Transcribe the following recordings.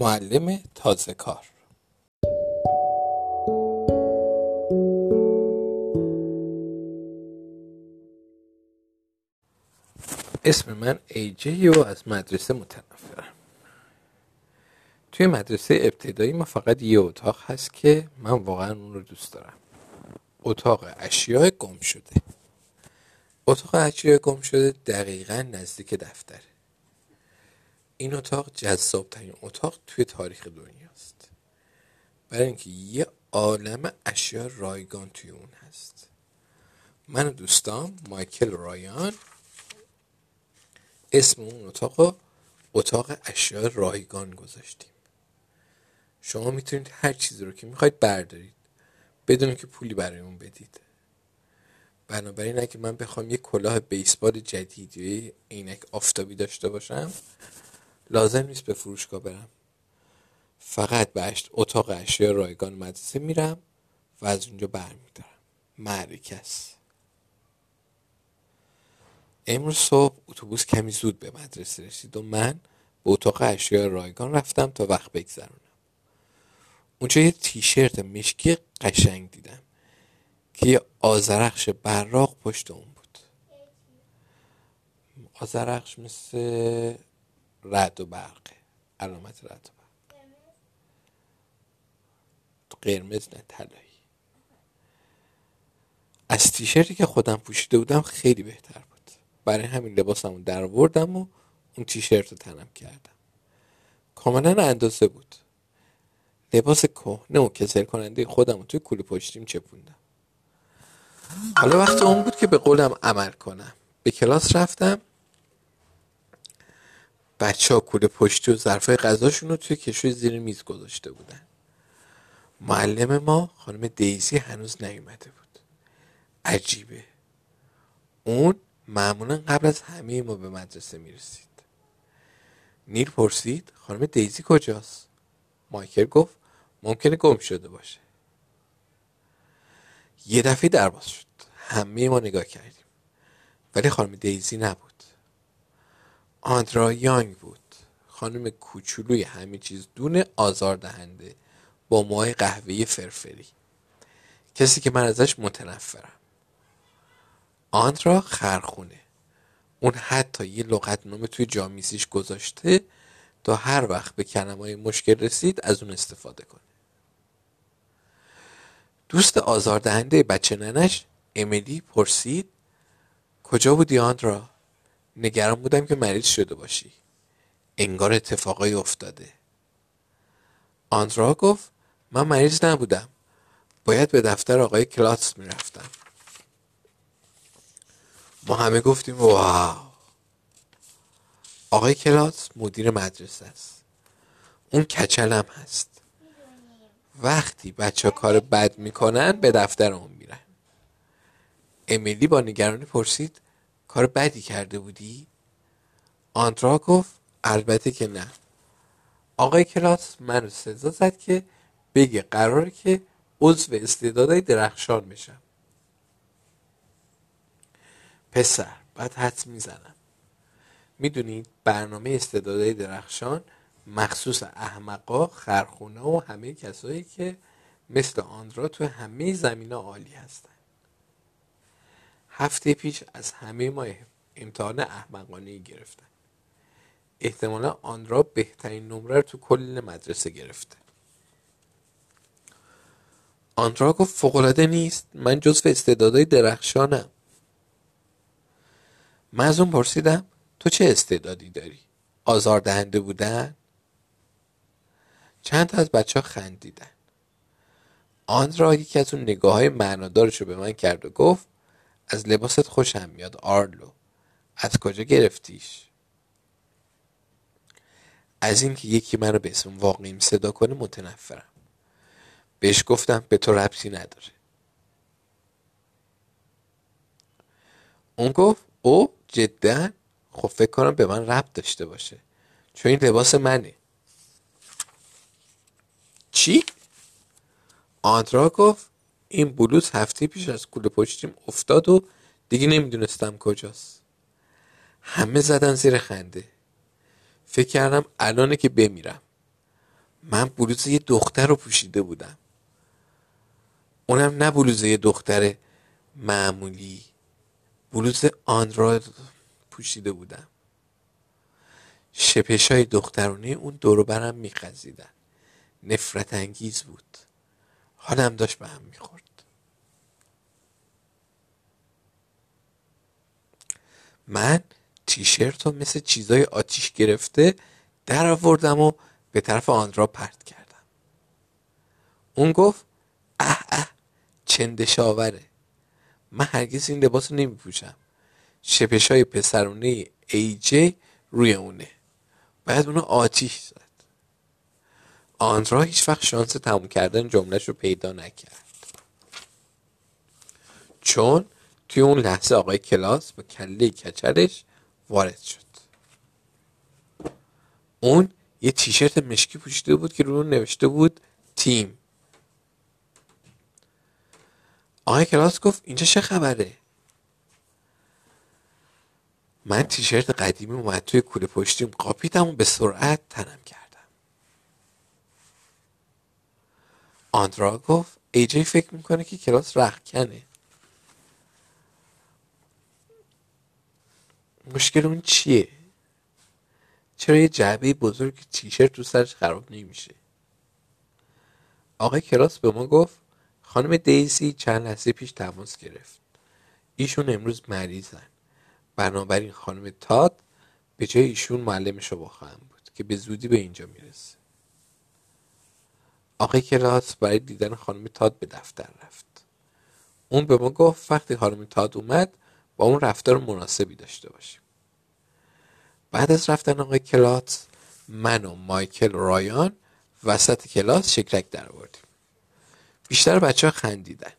معلم تازه کار. اسم من ایجی و از مدرسه متنفرم. توی مدرسه ابتدایی ما فقط یه اتاق هست که من واقعا اون رو دوست دارم. اتاق اشیاء گم شده. اتاق اشیاء گم شده دقیقا نزدیک دفتره. این اتاق جذاب ترین اتاق توی تاریخ دنیاست. برای اینکه یه عالم اشیاء رایگان توی اون هست. من و دوستام مایکل رایان اسم اون اتاق اتاق اشیاء رایگان گذاشتیم. شما می‌تونید هر چیزی رو که می‌خواید بردارید. بدون که پولی برای اون بدید. بنابراین اگه من بخوام یه کلاه بیسبال جدید یا عینک آفتابی داشته باشم لازم نیست به فروشگاه برم. فقط به اتاق اشیاء رایگان مدرسه میرم و از اونجا برمیدارم. معرکس امروز صبح اتوبوس کمی زود به مدرسه رسید و من به اتاق اشیاء رایگان رفتم تا وقت بگذرونم. اونجا یه تیشرت مشکی قشنگ دیدم که یه آزرخش براق پشت اون بود. آزرخش مثل رد و برقه علامت رد و برق. قرمز نه طلایی. از تیشرتی که خودم پوشیده بودم خیلی بهتر بود. برای همین لباسمو در وردم و اون تیشرت رو تنم کردم. کاملا اندازه بود. لباس کهنه و کسل کننده خودم رو توی کوله پشتیم چپوندم. حالا وقت اون بود که به قولم عمل کنم. به کلاس رفتم. بچه ها کوله پشتی و ظرفای غذاشون رو توی کشوی زیر میز گذاشته بودن. معلم ما خانم دیزی هنوز نیومده بود. عجیبه. اون معمولا قبل از همه ما به مدرسه می‌رسید. نیر پرسید خانم دیزی کجاست؟ مایکل گفت ممکنه گم شده باشه. یه دفعه درباز شد. همه ما نگاه کردیم. ولی خانم دیزی نبود. آندرا یانگ بود. خانم کوچولوی همه چیز دونه آزار دهنده با موهای قهوه‌ای فرفری. کسی که من ازش متنفرم. آندرا خرخونه. اون حتی یه لغت نامه توی جامیزیش گذاشته تا هر وقت به کلمه مشکل رسید از اون استفاده کنه. دوست آزاردهنده بچه ننش امیلی پرسید کجا بودی آندرا؟ نگران بودم که مریض شده باشی. انگار اتفاقایی افتاده. آندرا گفت من مریض نبودم. باید به دفتر آقای کلاس می‌رفتم. ما همه گفتیم واو. آقای کلاس مدیر مدرسه است. اون کچلم هست. وقتی بچه کار بد می‌کنن به دفتر اون میرن. امیلی با نگرانی پرسید کار بدی کرده بودی؟ آندرا گفت البته که نه. آقای کلاس من رو سزا زد که بگه قراره که عضو استعدادهای درخشان بشم. پسر بعد حدس می‌زنم. می‌دونید برنامه استعدادهای درخشان مخصوص احمقا خرخونه و همه کسایی که مثل آندرا تو همه زمین عالی هستن. هفته پیش از همه ما امتحان احمقانه گرفتن. احتمالا آندرا بهترین نمره رو تو کل مدرسه گرفته. آندرا گفت فوقالعاده نیست. من جزو استعدادهای درخشانم. من از اون پرسیدم تو چه استعدادی داری؟ آزاردهنده بودن؟ چند تا از بچه ها خندیدن. آندرا یکی از اون نگاه های معنادارش رو به من کرد و گفت از لباست خوشم میاد آرلو. از کجا گرفتیش؟ از اینکه یکی من رو به اسم واقعیم صدا کنه متنفرم. بهش گفتم به تو ربطی نداره. اون گفت او جدا؟ خب فکر کنم به من ربط داشته باشه. چون این لباس منه. چی؟ آندرا گفت این بلوز هفته پیش از کوله پشتیم افتاد و دیگه نمی‌دونستم کجاست. همه زدن زیر خنده. فکر کردم الانه که بمیرم. من بلوز یه دختر رو پوشیده بودم. اونم نه بلوز یه دختر معمولی. بلوز آن را پوشیده بودم. شپش های دخترونه اون دورو برم میخزیدن نفرت انگیز بود. حالم داشت به هم می‌خورد. من تیشرت رو مثل چیزای آتیش گرفته در آوردم و به طرف آندرا پرت کردم. اون گفت اه اه چندشاوره. من هرگز این لباس رو نمی پوشم شپش های پسرونه ای جی روی اونه. باید اونو آتیش آندرا هیچ وقت شانس تموم کردن جملهش رو پیدا نکرد. چون توی اون لحظه آقای کلاس با کله کچرش وارد شد. اون یه تیشرت مشکی پوشیده بود که رو نوشته بود تیم. آقای کلاس گفت اینجا چه خبره؟ من تیشرت قدیمی اومد توی کوله پشتیم قاپیدم و به سرعت تنم کردم آندرا گفت ایجی فکر می‌کنه که کلاس رخکنه. مشکل اون چیه؟ چرا یه جعبه بزرگ تیشرت تو سرش خراب نمیشه؟ آقای کلاس به ما گفت خانم دیزی چند لحظه پیش تماس گرفت. ایشون امروز مریضن. بنابراین خانم تاد به جای ایشون معلمش رو خواهم بود که به زودی به اینجا می‌رسه. آقای کلاس برای دیدن خانم تاد به دفتر رفت. اون به ما گفت وقتی خانم تاد اومد با اون رفتار مناسبی داشته باشیم. بعد از رفتن آقای کلاس من و مایکل رایان وسط کلاس شکلک در آوردیم. بیشتر بچه ها خندیدن.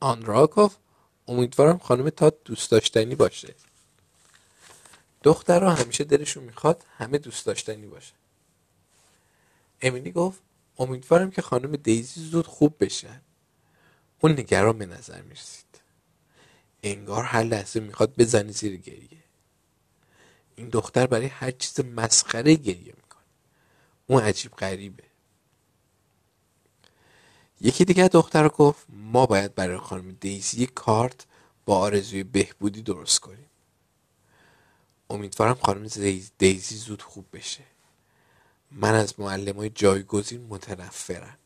آن را گفت امیدوارم خانم تاد دوست داشتنی باشه. دخترها همیشه دلشون می‌خواد همه دوست داشتنی باشه. امیلی گفت امیدوارم که خانم دیزی زود خوب بشن اون نگران به نظر می‌رسید. انگار هر لحظه می‌خواد بزنی زیر گریه. این دختر برای هر چیز مسخره گریه می‌کنه. اون عجیب غریبه. یکی دیگه دختر گفت ما باید برای خانم دیزی کارت با آرزوی بهبودی درست کنیم. امیدوارم خانم دیزی زود خوب بشه. من از معلم های جایگزین متنفرم.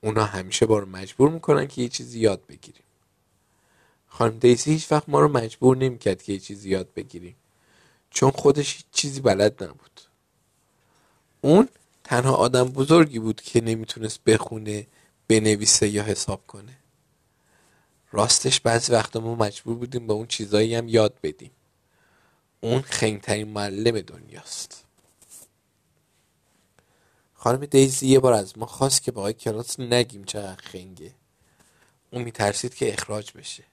اونا همیشه با رو مجبور می‌کنن که یه چیزی یاد بگیریم. خانم دیزی هیچ وقت ما رو مجبور نمی‌کرد که یه چیزی یاد بگیریم. چون خودش هیچ چیزی بلد نبود. اون تنها آدم بزرگی بود که نمی‌تونست بخونه بنویسه یا حساب کنه. راستش بعضی وقتا ما مجبور بودیم به اون چیزایی هم یاد بدیم. اون خنگترین معلم دنیاست. خانم دیزی یه بار از ما خواست که با آقای کلاس نگیم چقدر خنگه. اون میترسید که اخراج بشه.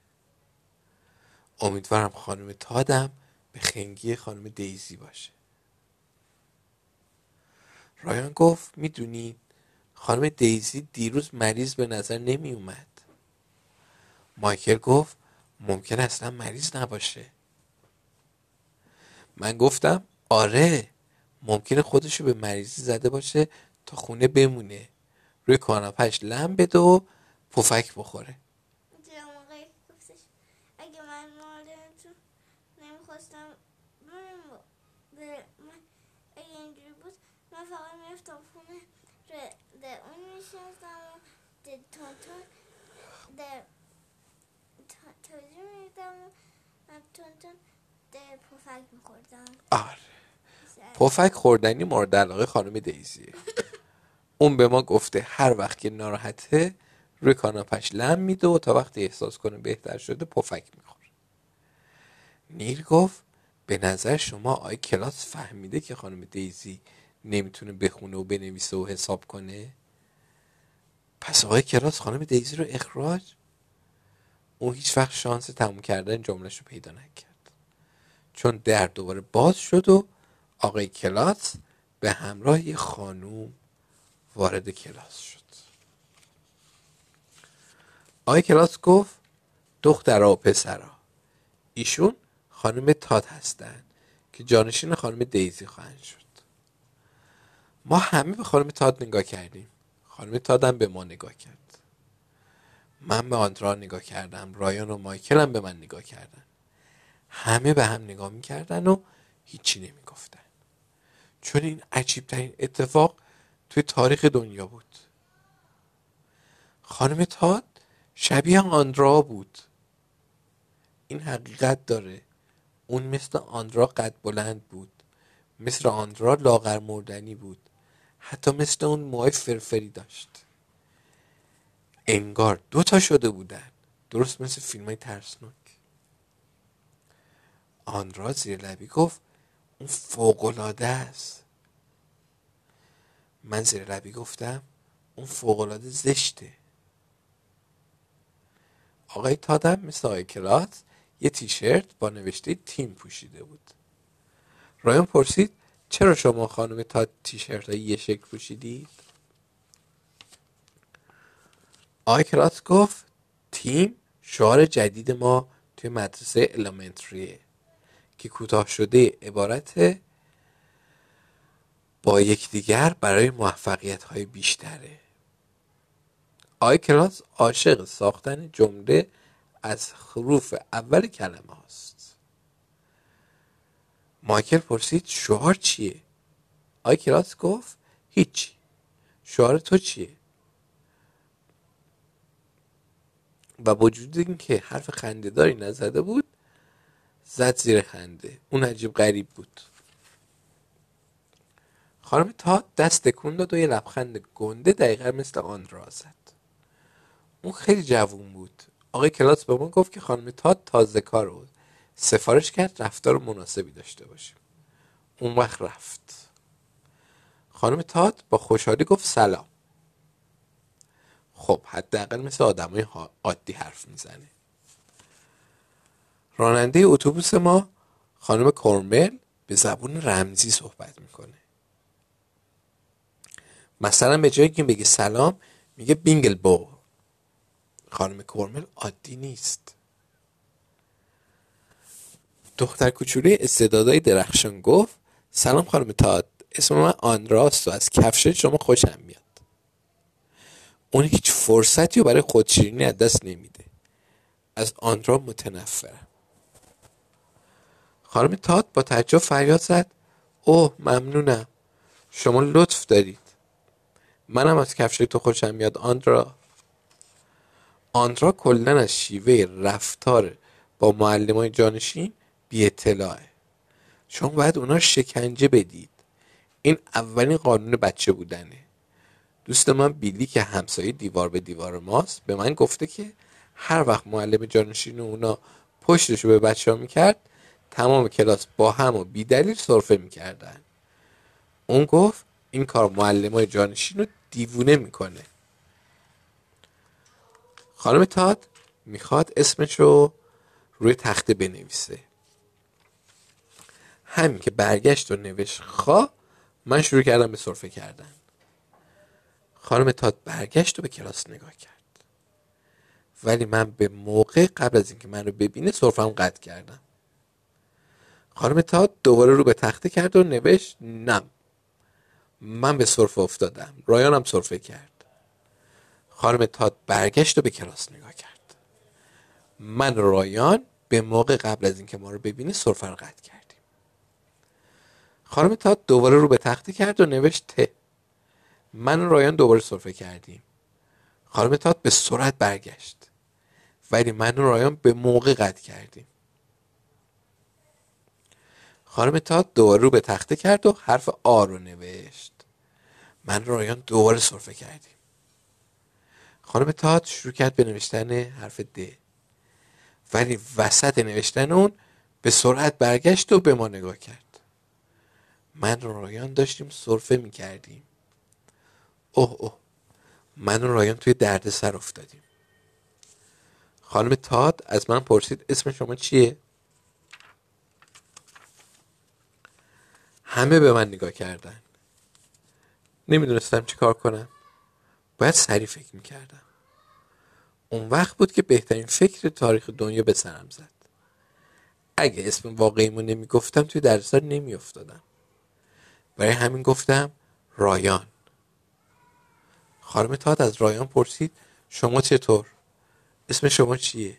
امیدوارم خانم تادم به خنگی خانم دیزی باشه. رایان گفت می‌دونید خانم دیزی دیروز مریض به نظر نمی اومد مایکل گفت ممکن اصلا مریض نباشه. من گفتم آره. ممکنه خودشو به مریضی زده باشه تا خونه بمونه. روی کاناپش لم بده و پفک بخوره. اگه من نمی‌خواستم اگه اینجوری بود من فقط می‌رفتم خونه ده اون میشستم ده تونتون ده توجه میدم تونتون ده پفک میخوردم. آره. پفک خوردنی مورد علاقه خانم دیزیه. اون به ما گفته هر وقت که ناراحته روی کاناپش لم میده و تا وقتی احساس کنه بهتر شده پفک می‌خوره. نیل گفت به نظر شما آی کلاس فهمیده که خانم دیزی نمی‌تونه بخونه و بنویسه و حساب کنه؟ پس آقای کلاس خانم دیزی رو اخراج؟ اون هیچ وقت شانس تموم کردن جملهش رو پیدا نکرد. چون در دوباره باز شد و آقای کلاس به همراه یه خانوم وارد کلاس شد. آقای کلاس گفت دخترها و پسرها ایشون خانم تات هستن که جانشین خانم دیزی خواهند شد. ما همه به خانم تاد نگاه کردیم. خانم تادم به ما نگاه کرد. من به آندرا نگاه کردم رایان و مایکل هم به من نگاه کردن. همه به هم نگاه می‌کردن و هیچی نمی‌گفتن. چون این عجیب ترین اتفاق توی تاریخ دنیا بود. خانم تاد شبیه آندرا بود. این حقیقت داره. اون مثل آندرا قد بلند بود. مثل آندرا لاغر مردنی بود. حتی مثل اون موهای فرفری داشت. انگار دوتا شده بودن. درست مثل فیلم های ترسناک. آندرا زیر لبی گفت اون فوقلاده است. من زیر لبی گفتم اون فوقلاده زشته. آقای تادم مثل آقای کلات یه تیشرت با نوشته تیم پوشیده بود. رایان پرسید چرا شما خانم تا تیشرت های یه شکل پوشیدید؟ آقای کلات گفت تیم شعار جدید ما توی مدرسه المنتریه که کوتاه شده عبارت با یکدیگر برای موفقیت های بیشتره آقای کلاس عاشق ساختن جمله از حروف اول کلمه هاست مایکل پرسید شعار چیه؟ آقای کلاس گفت هیچی شعار تو چیه؟ و با وجود اینکه حرف خندهداری نزده بود زد زیر خنده. اون عجیب غریب بود. خانم تا دست تکون و یه لبخند گنده دقیقا مثل آن را زد. اون خیلی جوون بود. آقای کلاس به ما گفت که خانم تاد تازه کار بود سفارش کرد رفتار مناسبی داشته باشیم. اون وقت رفت. خانم تاد با خوشحالی گفت سلام. خب حداقل مثل آدمای عادی حرف می‌زنه. راننده اتوبوس ما خانم کورمل به زبون رمزی صحبت می‌کنه. مثلا به جایی که بگه سلام میگه بینگل بو خانم کورمل عادی نیست. دختر کوچولی استعدادهای درخشان گفت سلام خانم تاد اسم من آنراست و از کفش شما خوشم میاد. اون هیچ فرصتی رو برای خودشیرینی از دست نمیده. از آنرا متنفرم. خانم تاد با تعجب فریاد زد. اوه ممنونم. شما لطف دارید. منم از کفش تو خوشم میاد آندرا. آندرا کلا از شیوه رفتار با معلم های جانشین بی اطلاعه چون باید اونا شکنجه بدید. این اولین قانون بچه بودنه. دوست من بیلی که همسایه دیوار به دیوار ماست به من گفته که هر وقت معلم جانشین اونا پشتشو به بچه ها می‌کرد تمام کلاس با هم و بیدلیل صرفه می‌کردن. اون گفت این کار معلم های جانشین رو دیوونه می‌کنه. خانم تاد می‌خواد اسمش رو روی تخته بنویسه. همین که برگشت و نوشت خوا من شروع کردم به صرفه کردن. خانم تاد برگشت و به کلاس نگاه کرد. ولی من به موقع قبل از اینکه من رو ببینه صرفم قطع کردم. خانم تاد دوباره رو به تخته کرد و نوشت نم. من به صرفه افتادم. رایانم صرفه کرد. خانم تاد برگشت و به کلاس نگاه کرد. من رایان به موقع قبل از اینکه ما رو ببینه سرفه رو قطع کردیم. خانم تاد دوباره رو به تخته کرد و نوشت ته. من و رایان دوباره سرفه کردیم. خانم تاد به سرعت برگشت. ولی من و رایان به موقع قطع کردیم. خانم تاد دوباره رو به تخته کرد و حرف آ رو نوشت. من رایان دوباره سرفه کردیم. خانم تات شروع کرد به نوشتن حرف د. ولی وسط نوشتن اون به سرعت برگشت و به ما نگاه کرد. من و رایان داشتیم صرفه می کردیم اوه اوه. من و رایان توی درد سر افتادیم. خانم تاد از من پرسید اسم شما چیه؟ همه به من نگاه کردن. نمی‌دونستم چی کار کنم. باید سریع فکر می‌کردم. اون وقت بود که بهترین فکر تاریخ دنیا به سرم زد. اگه اسم واقعیمو نمی‌گفتم توی درسا نمیافتادم. برای همین گفتم رایان. خانم تاد از رایان پرسید شما چطور؟ اسم شما چیه؟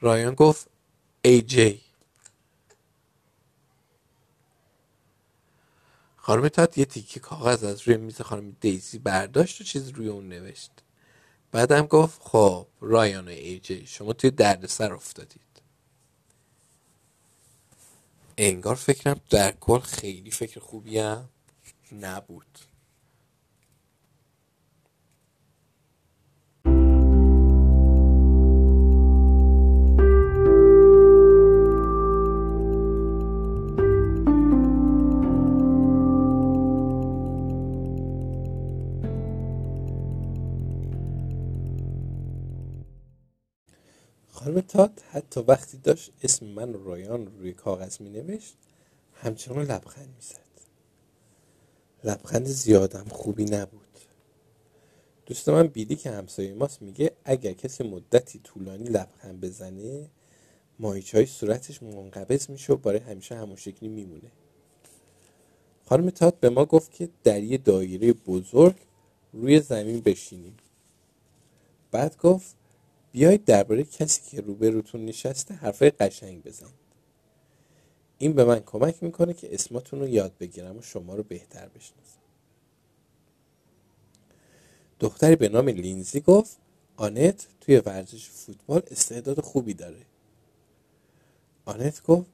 رایان گفت ای جی. خانم تات یه تیکه کاغذ از روی میز خانم دیزی برداشت و چیز روی اون نوشت. بعدم گفت خب رایان و ای جی شما توی دردسر افتادید. انگار فکرم در کل خیلی فکر خوبی هم نبود. خانم تات حتی وقتی داشت اسم من و رایان رو روی کاغذ می نوشت همچنان لبخند می زد لبخند زیادم خوبی نبود. دوست من بیلی که همسایه ماست میگه اگر کسی مدتی طولانی لبخند بزنه ماهیچه های صورتش منقبض میشه و برای همیشه همون شکلی میمونه. خانم تات به ما گفت که در یه دایره بزرگ روی زمین بشینیم. بعد گفت بیایید درباره کسی که روبروتون نشسته حرفای قشنگ بزنید. این به من کمک می‌کنه که اسماتون رو یاد بگیرم و شما رو بهتر بشناسم. دختری به نام لینزی گفت آنت توی ورزش فوتبال استعداد خوبی داره. آنت گفت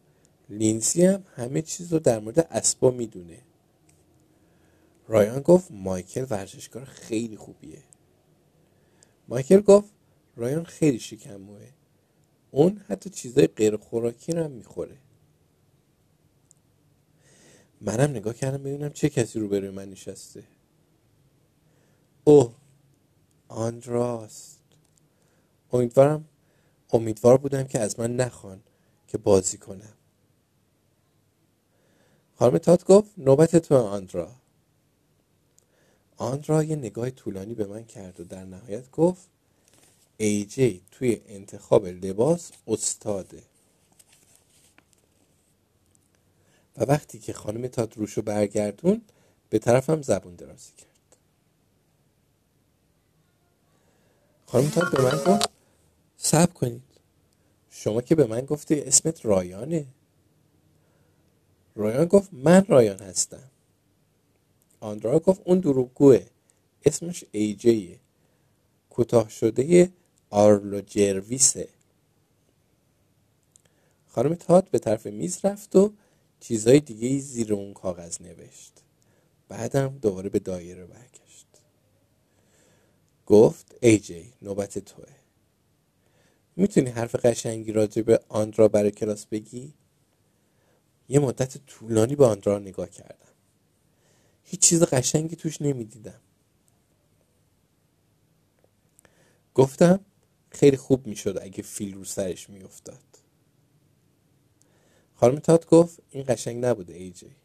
لینزی هم همه چیز رو در مورد اسبا می‌دونه. رایان گفت مایکل ورزشکار خیلی خوبیه. مایکل گفت رایان خیلی شکموه اون حتی چیزای غیر خوراکی رو هم می‌خوره. منم نگاه کردم ببینم چه کسی رو بروی من نشسته. اوه آندراست. امیدوارم امیدوار بودم که از من نخوان که بازی کنم. خانم تات گفت نوبت تو آندرا. آندرا یه نگاه طولانی به من کرد و در نهایت گفت جی توی انتخاب لباس استاده. و وقتی که خانم تات روشو برگردون به طرفم زبون درازی کرد. خانم تات به من گفت صبر کنید. شما که به من گفته اسمت رایانه. رایان گفت من رایان هستم. آندرا گفت اون دروغگوه. اسمش ای جیه کوتاه شده آرلو جرویسه خانم تات به طرف میز رفت و چیزهای دیگه زیر اون کاغذ نوشت. بعدم دوباره به دایره برگشت. گفت ای جی نوبت توه. می‌تونی حرف قشنگی راجع به آندرا برای کلاس بگی؟ یه مدت طولانی به آندرا نگاه کردم. هیچ چیز قشنگی توش نمی‌دیدم. گفتم خیلی خوب می‌شد اگه فیل رو سرش میافتاد. خانم تات گفت این قشنگ نبوده ای جی.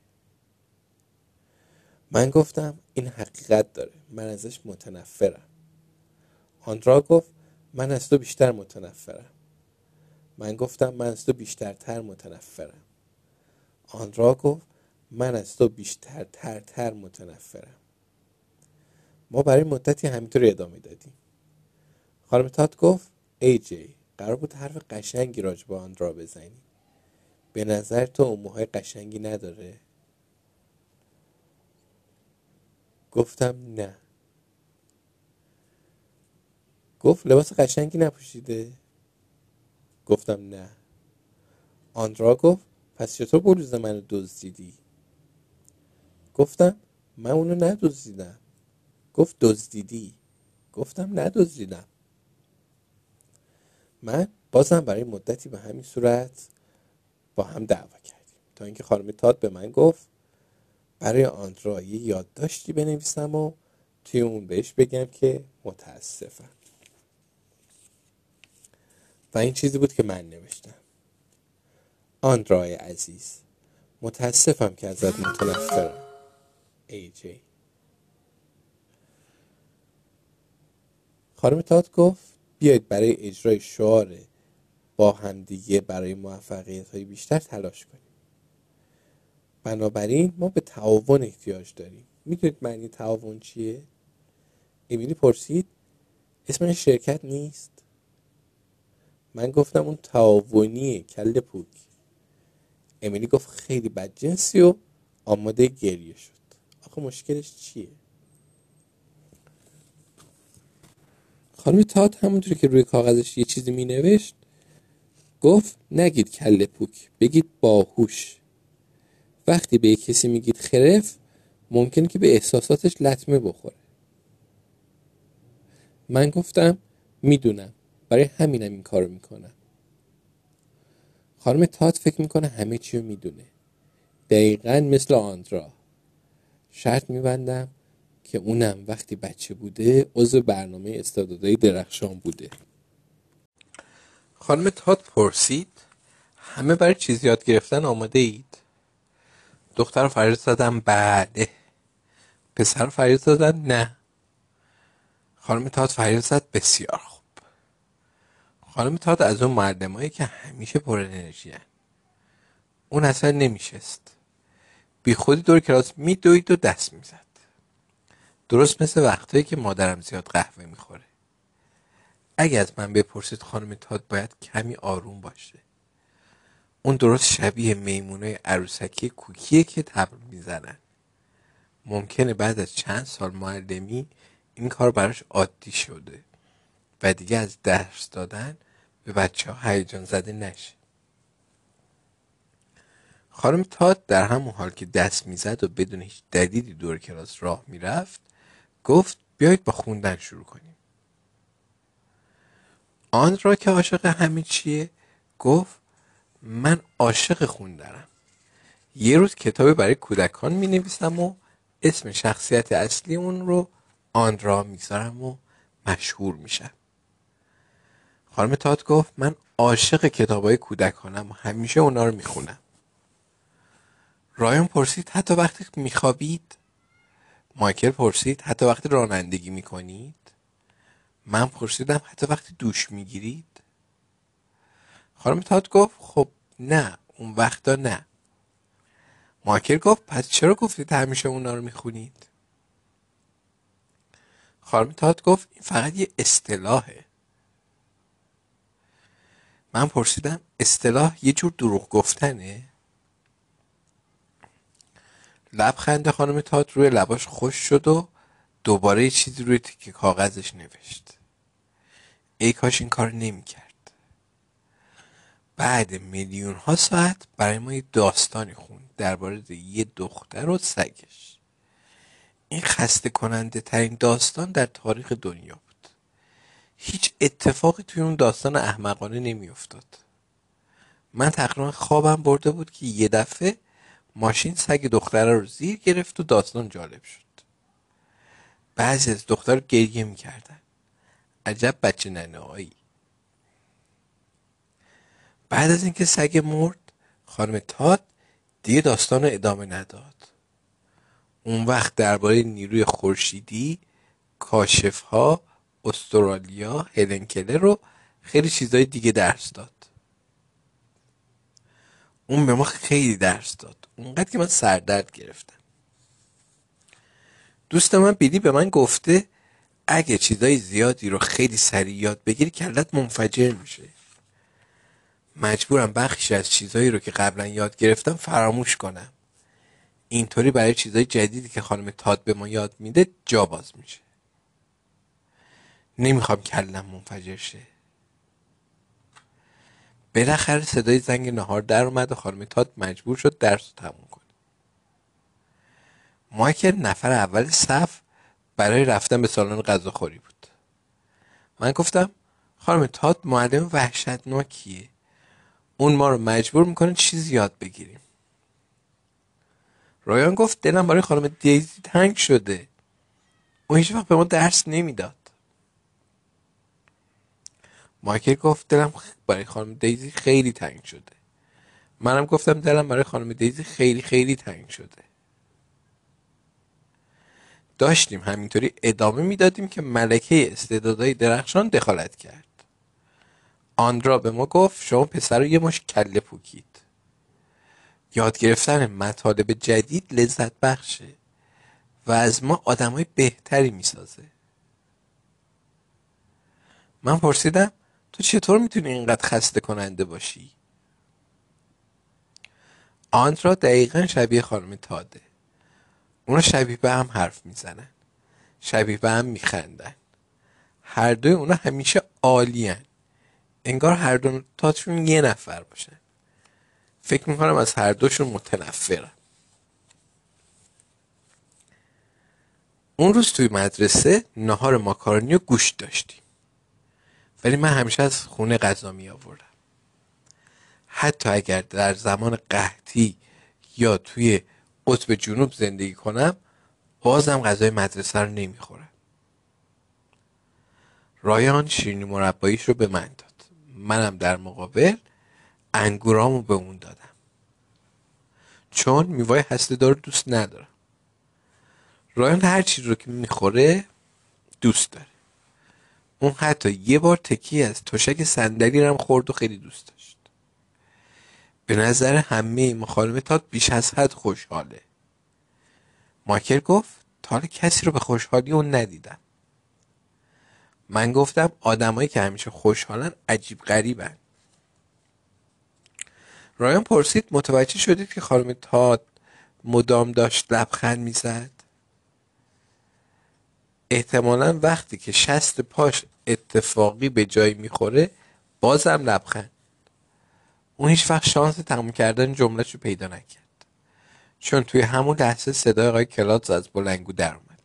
من گفتم این حقیقت داره من ازش متنفرم. آندرا گفت من از تو بیشتر متنفرم. من گفتم من از تو بیشترتر متنفرم. آندرا گفت من از تو بیشتر تر تر متنفرم. ما برای مدتی همینطور ادامه دادیم. خانم تات گفت ای جی قرار بود حرف قشنگی راج با آندرا بزنی. به نظر تو اون موهای قشنگی نداره؟ گفتم نه. گفت لباس قشنگی نپوشیده. گفتم نه. آندرا گفت پس چطور بلوز منو دزدیدی؟ گفتم من اونو ندزدیدم. گفت دزدیدی؟ گفتم ندزدیدم. من بازم برای مدتی به همین صورت با هم دعوا کردیم. تا اینکه خانم تاد به من گفت برای آندرا یه یادداشتی بنویسم و توی اون بهش بگم که متاسفم. و این چیزی بود که من نوشتم. آندرای عزیز متاسفم که ازت متنفرم. ای جی. خانم تات گفت بیایید برای اجرای شعار با همدیگه برای موفقیت بیشتر تلاش کنیم. بنابراین ما به تعاون احتیاج داریم. می‌دونید معنی تعاون چیه؟ امیلی پرسید اسم این شرکت نیست؟ من گفتم اون تعاونیه کل پوک امیلی گفت خیلی بدجنسی و آماده گریه شد. آخه مشکلش چیه؟ خانم تات همونطوری که روی کاغذش یه چیزی می نوشت گفت نگید کل پوک بگید باهوش. وقتی به کسی میگید خرف ممکنه که به احساساتش لطمه بخوره. من گفتم می‌دونم برای همینم این کارو می‌کنم. خانم تات فکر می‌کنه همه چی رو می‌دونه. دقیقا مثل آندرا. شرط میبندم که اونم وقتی بچه بوده عضو برنامه استعدادهای درخشان بوده. خانم تات پرسید همه برای چیز یاد گرفتن آماده اید؟ دختر فریاد زدن بله. پسر فریاد زدن نه. خانم تات فریاد زد بسیار خوب. خانم تات از اون مردمایی که همیشه پر انرژی اون اصلا نمیشست. بی خودی دور کلاس میدوید و دست می‌زد. درست مثل وقتایی که مادرم زیاد قهوه می‌خوره. اگه از من بپرسید خانم تات باید کمی آروم باشه. اون درست شبیه میمونه عروسکی کوکیه که تبر می‌زنن. ممکنه بعد از چند سال معلمی این کار براش عادی شده و دیگه از درس دادن به بچه ها هیجان زده نشه. خانم تاد در همون حال که دست می‌زد و بدون هیچ دلیلی دور کلاس راه می‌رفت گفت بیایید با خوندن شروع کنیم. آن را که عاشق همین چیه؟ گفت من عاشق خوندنم یه روز کتابی برای کودکان می نویسم و اسم شخصیت اصلی اون رو آن را و مشهور میشم. خانم تات گفت من عاشق کتاب های کودکانم و همیشه اونا رو می‌خونم. رایان پرسید حتی وقتی میخوابید؟ مایکل پرسید حتی وقتی رانندگی می‌کنید؟ من پرسیدم حتی وقتی دوش می‌گیرید؟ خانم تات گفت خب نه اون وقتا نه. مایکل گفت پس چرا گفتید همیشه اونا رو می‌خونید؟ خانم تات گفت این فقط یه اصطلاحه. من پرسیدم اصطلاح یه جور دروغ گفتنه؟ لبخند خانم تات روی لباش خوش شد و دوباره چیزی روی تیکه کاغذش نوشت. ای کاش این کار نمی‌کرد. بعد میلیون ها ساعت برای ما یه داستانی خوند درباره یه دختر و سگش. این خسته کننده ترین داستان در تاریخ دنیا بود. هیچ اتفاقی توی اون داستان احمقانه نمیافتاد. من تقریبا خوابم برده بود که یه دفعه ماشین سگ دختره رو زیر گرفت و داستان جالب شد. بعضی از دختر گریه می‌کردن. عجب بچه ننهایی بعد از اینکه سگ مرد خانم تاد دیگه داستان رو ادامه نداد. اون وقت درباره نیروی خورشیدی کاشف ها استرالیا هلنکله رو خیلی چیزای دیگه درس داد. اون به ما خیلی درس داد. اونقدر که من سردرد گرفتم. دوست من بیدی به من گفته اگه چیزای زیادی رو خیلی سریع یاد بگیری کلت منفجر میشه. مجبورم بخشی از چیزایی رو که قبلا یاد گرفتم فراموش کنم. اینطوری برای چیزای جدیدی که خانم تاد به ما یاد میده جا باز میشه. نمی‌خوام کلم منفجر شه. بالاخره صدای زنگ نهار در اومد و خانم تاد مجبور شد درس رو تموم کنه. مایکل نفر اول صف برای رفتن به سالن غذاخوری بود. من گفتم خانم تاد معلم وحشتناکیه. اون ما رو مجبور می‌کنه چیزی یاد بگیریم. رایان گفت دلم برای خانم دیزی تنگ شده. اون هیچ وقت به ما درس نمی‌داد. مایکل گفت دلم برای خانم دیزی خیلی تنگ شده. منم گفتم دلم برای خانم دیزی خیلی خیلی تنگ شده. داشتیم همینطوری ادامه می‌دادیم که ملکه استعدادهای درخشان دخالت کرد. آندرا به ما گفت شما پسر رو یه مش کله پوکید. یاد گرفتن مطالب جدید لذت بخشه و از ما آدمای بهتری می‌سازه. من پرسیدم تو چطور می‌تونی اینقدر خسته کننده باشی؟ آندرا دقیقا شبیه خانم تاده. اونا شبیه به هم حرف می‌زنن. شبیه به هم میخندن. هر دوی اونا همیشه عالین انگار هر دو تاشون یه نفر باشن. فکر می‌کنم از هر دوشون متنفرم اون روز توی مدرسه نهار ماکارونی و گوشت داشتیم. ولی من همیشه از خونه غذا می آوردم حتی اگر در زمان قحطی یا توی قطب جنوب زندگی کنم بازم غذای مدرسه رو نمی‌خورم. رایان شیرینی مرباییش رو به من داد. منم در مقابل انگورامو به اون دادم. چون میوای هسته دار دوست ندارم. رایان هر چیز رو که می‌خوره دوست داره. اون حتی یه بار تکی از تشک صندلی هم خورد و خیلی دوست داشت. به نظر همه مخالمتات بیش از حد خوشحاله. مایکل گفت تا حالا کسی رو به خوشحالی اون ندیدم. من گفتم آدمایی که همیشه خوشحالن عجیب غریبن. رایان پرسید متوجه شدید که خانم تاد مدام داشت لبخند می‌زد؟ احتمالا وقتی که شست پاش اتفاقی به جایی می‌خوره بازم لبخند. اون هیچ وقت شانس تموم کردن جملهش رو پیدا نکرد. چون توی همون لحظه صدای آقای کلاس از بلنگو در اومد.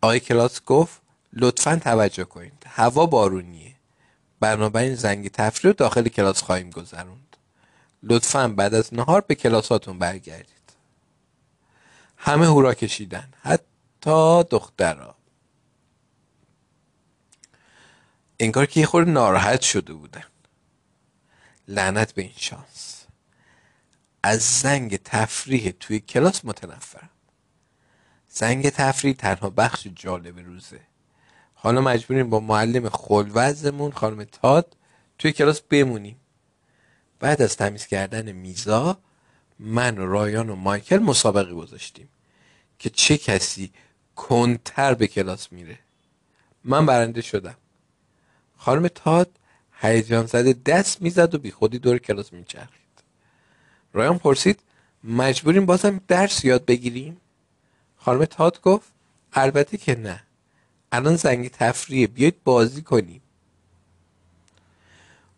آقای کلاس گفت لطفا توجه کنید. هوا بارونیه. بنابراین زنگ تفریح رو داخل کلاس خواهیم گذروند. لطفا بعد از نهار به کلاساتون برگردید. همه هورا کشیدن. حتی دخترها انگار که یه خورده ناراحت شده بودن. لعنت به این شانس. از زنگ تفریح توی کلاس متنفرم. زنگ تفریح تنها بخش جالب روزه. حالا مجبوریم با معلم خلوزمون خانم تاد توی کلاس بمونیم. بعد از تمیز کردن میزا من و رایان و مایکل مسابقه گذاشتیم. که چه کسی کنتر به کلاس میره. من برنده شدم. خانم تاد هیجان زده دست می‌زد و بی خودی دور کلاس میچرخید. رایان پرسید مجبوریم بازم درس یاد بگیریم؟ خانم تاد گفت البته که نه. الان زنگ تفریه بیاید بازی کنیم.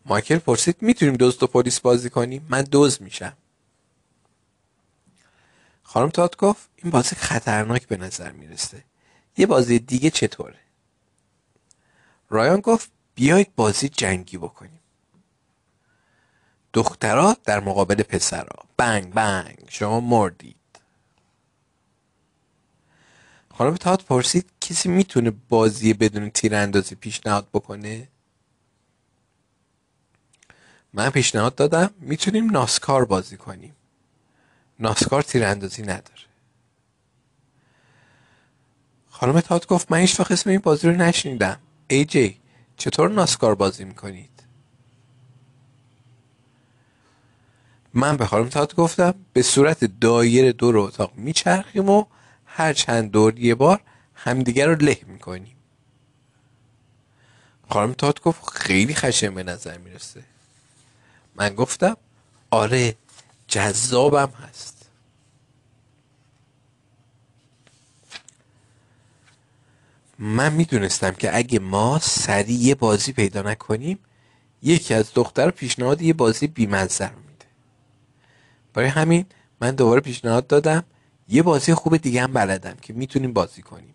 مایکل پرسید می‌تونیم دوست و پلیس بازی کنیم؟ من دوز میشم. خانم گفت این بازی خطرناک به نظر می‌رسه. یه بازی دیگه چطوره؟ رایان گفت بیایید بازی جنگی بکنیم. دخترها در مقابل پسرها بنگ بنگ شما مردید. خانم تاد پرسید کسی می‌تونه بازی بدون تیراندازی پیشنهاد بکنه؟ من پیشنهاد دادم می‌تونیم ناسکار بازی کنیم. ناسکار تیراندازی نداره. خانم تاد گفت من هیچ اسم این بازی رو نشنیدم. ای جی چطور ناسکار بازی می‌کنید؟ من به خانم تاد گفتم به صورت دایر دور اتاق میچرخیم و هر چند دور یه بار همدیگر رو له می‌کنیم. خانم تاد گفت خیلی خشن به نظر می‌رسه. من گفتم آره جذابم هست. من می‌دونستم که اگه ما سریع یه بازی پیدا نکنیم یکی از دختر پیشنهاد یه بازی بیمنظر میده. برای همین من دوباره پیشنهاد دادم یه بازی خوب دیگه هم بلدم که می‌تونیم بازی کنیم.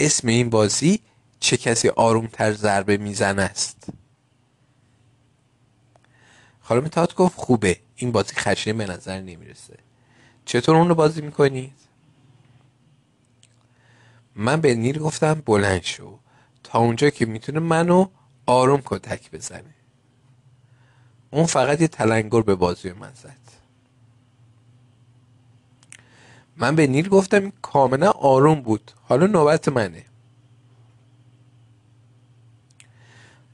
اسم این بازی چه کسی آرومتر ضربه میزن است؟ خانم تات گفت خوبه. این بازی خشن به نظر نمی‌رسه. چطور اون رو بازی می‌کنید؟ من به نیل گفتم بلند شو. تا اونجا که می‌تونه منو آروم کتک بزنه. اون فقط یه تلنگر به بازی من زد. من به نیل گفتم کاملا آروم بود. حالا نوبت منه.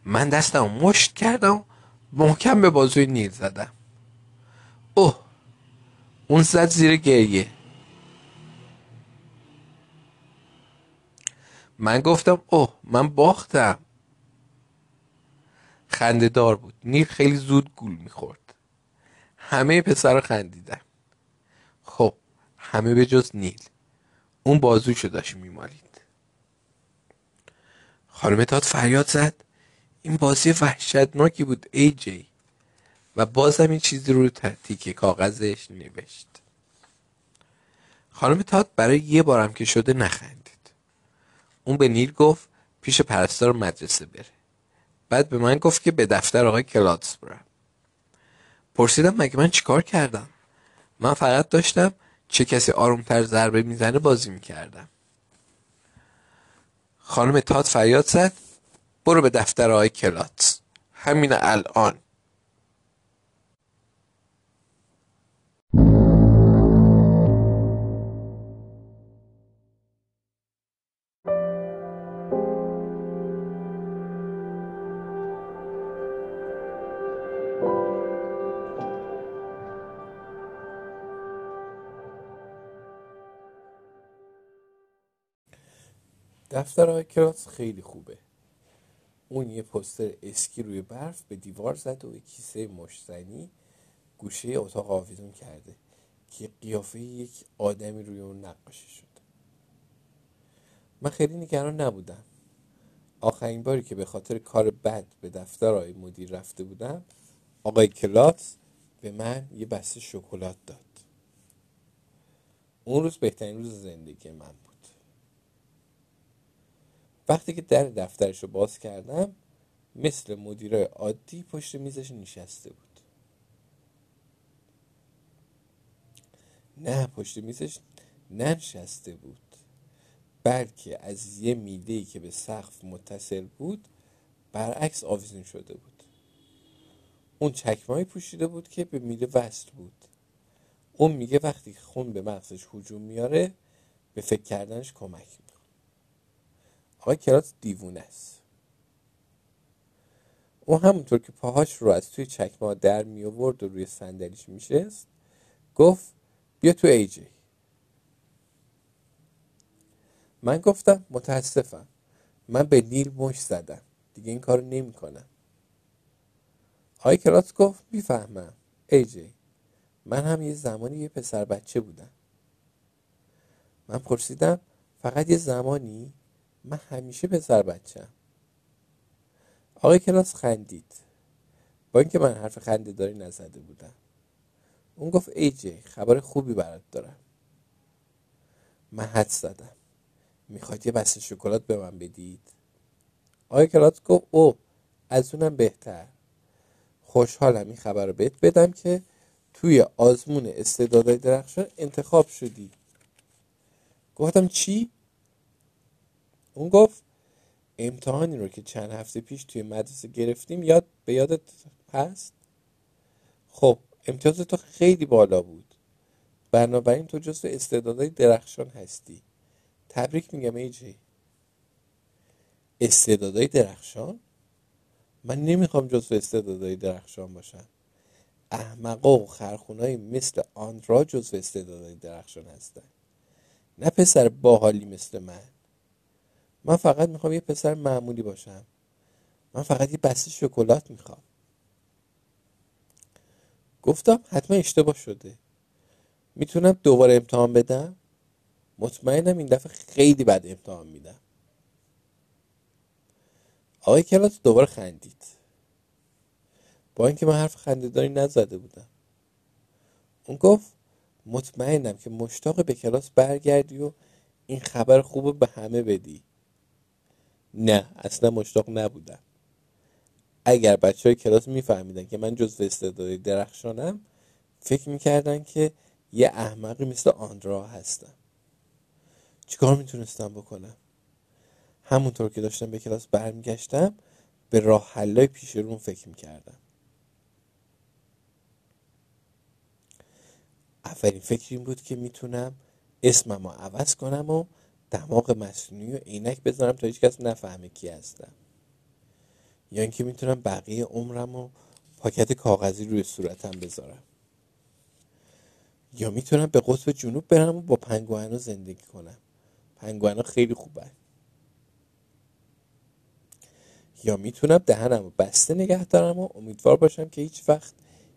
من دستم مشت کردم. محکم به بازوی نیل زدم. اوه اون زد زیر گریه. من گفتم اوه من باختم. خنده دار بود. نیل خیلی زود گول می‌خورد. همه پسر خندیدن. خب همه به جز نیل. اون بازوشو داشت میمالید. خانم تاد فریاد زد. این بازی وحشتناکی بود ای جی. و بازم این چیزی رو تیکه کاغذش نوشت. خانم تات برای یه بارم که شده نخندید. اون به نیل گفت پیش پرستار مدرسه بره. بعد به من گفت که به دفتر آقای کلاتس برم. پرسیدم مگه من چیکار کردم؟ من فقط داشتم چه کسی آرومتر ضربه می‌زنه بازی می‌کردم. خانم تات فریاد زد. برو به دفتر آقای کلاتس همین الان. دفتر آقای کلاس خیلی خوبه. اون یه پستر اسکی روی برف به دیوار زد و یه کیسه مشتنی گوشه اتاق آویزون کرده که قیافه یک آدمی روی اون نقاشی شده من خیلی نگران نبودم. آخرین باری که به خاطر کار بد به دفتر آقای مدیر رفته بودم آقای کلاس به من یه بسته شکلات داد. اون روز بهترین روز زندگی من بود. وقتی که در دفترش رو باز کردم مثل مدیرای عادی پشت میزش نشسته بود. نه پشت میزش ننشسته بود بلکه از یه میله که به سقف متصل بود برعکس آویزون شده بود. اون چکمایی پوشیده بود که به میله وصل بود. اون میگه وقتی خون به مغزش هجوم میاره به فکر کردنش کمک آقای کلاس دیوونه است. او همونطور که پاهاش رو از توی چکمه در می آورد و روی صندلیش میشست گفت بیا تو ایجی من گفتم متاسفم. من به نیل مش زدم. دیگه این کارو نمی کنم. آقای کلاس گفت می‌فهمم. ایجی من هم یه زمانی یه پسر بچه بودم. من پرسیدم فقط یه زمانی؟ من همیشه پسر بچم آقای کلاس خندید. با اینکه من حرف خنده داری نزده بودم. اون گفت ای خبر خوبی برات دارم. من حد زدم. می‌خواید یه بسته شکلات به من بدید؟ آقای کلاس گفت او از اونم بهتر. خوشحالم این خبر رو بهت بدم که توی آزمون استعدادهای درخشان انتخاب شدی. گفتم چی؟ اون گفت امتحانی رو که چند هفته پیش توی مدرسه گرفتیم یاد به یادت هست؟ خب امتیاز تو خیلی بالا بود. بنابراین تو جزو استعدادهای درخشان هستی. تبریک میگم ایجی استعدادهای درخشان؟ من نمی‌خوام جزو استعدادهای درخشان باشم. احمقا و خرخونایی مثل آندرا جزو استعدادهای درخشان هستن. نه پسر باحالی مثل من. من فقط می‌خوام یه پسر معمولی باشم. من فقط یه بسته شکلات می‌خوام. گفتم حتما اشتباه شده. می‌تونم دوباره امتحان بدم؟ مطمئنم این دفعه خیلی بد امتحان میدم. آقای کلاس دوباره خندید. با اینکه من حرف خندهداری نزده بودم. اون گفت مطمئنم که مشتاق به کلاس برگردی و این خبر خوب به همه بدی. نه اصلا مشتاق نبودم. اگر بچه های کلاس میفهمیدن که من جز استعدادی درخشانم فکر می‌کردن که یه احمقی مثل آندرا هستم. چیکار می‌تونستم بکنم؟ همونطور که داشتم به کلاس برمیگشتم به راه حلای پیش روم فکر می‌کردم. اولین فکر این بود که می‌تونم اسمم رو عوض کنم و دماغ مصنوعی و عینک بذارم تا هیچکس نفهمه کی هستم. یا اینکه می‌تونم بقیه عمرم و پاکت کاغذی روی صورتم بذارم. یا می‌تونم به قطب جنوب برم و با پنگوانا زندگی کنم. پنگوانا خیلی خوبه. یا می‌تونم دهنم رو بسته نگه دارم و امیدوار باشم که هیچ وقت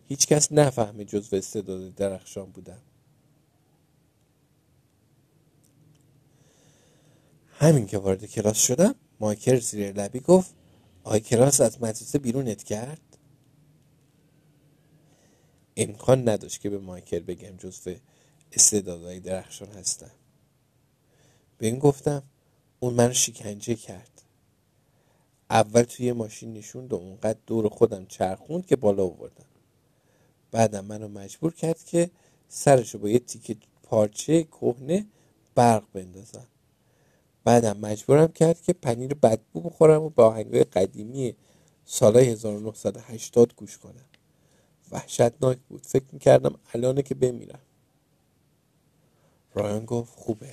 هیچ کس نفهمه جز استعداد درخشان بودم. همین که وارد کلاس شدم مایکل زیر لبی گفت آی کلاس از مدرسه بیرونت کرد؟ امکان نداشت که به مایکل بگم جزو استعدادهای درخشان هستم. به این گفتم اون منو شکنجه کرد. اول توی ماشین نشوند و اونقدر دور خودم چرخوند که بالا آوردم. بعدم منو مجبور کرد که سرشو با یه تیکه پارچه کهنه برق بندازم. بعدم مجبورم کرد که پنیر بدبو بخورم و به آهنگای قدیمی سالهای 1980 گوش کنم. وحشتناک بود. فکر می‌کردم الانه که بمیرم. رایان گفت خوبه.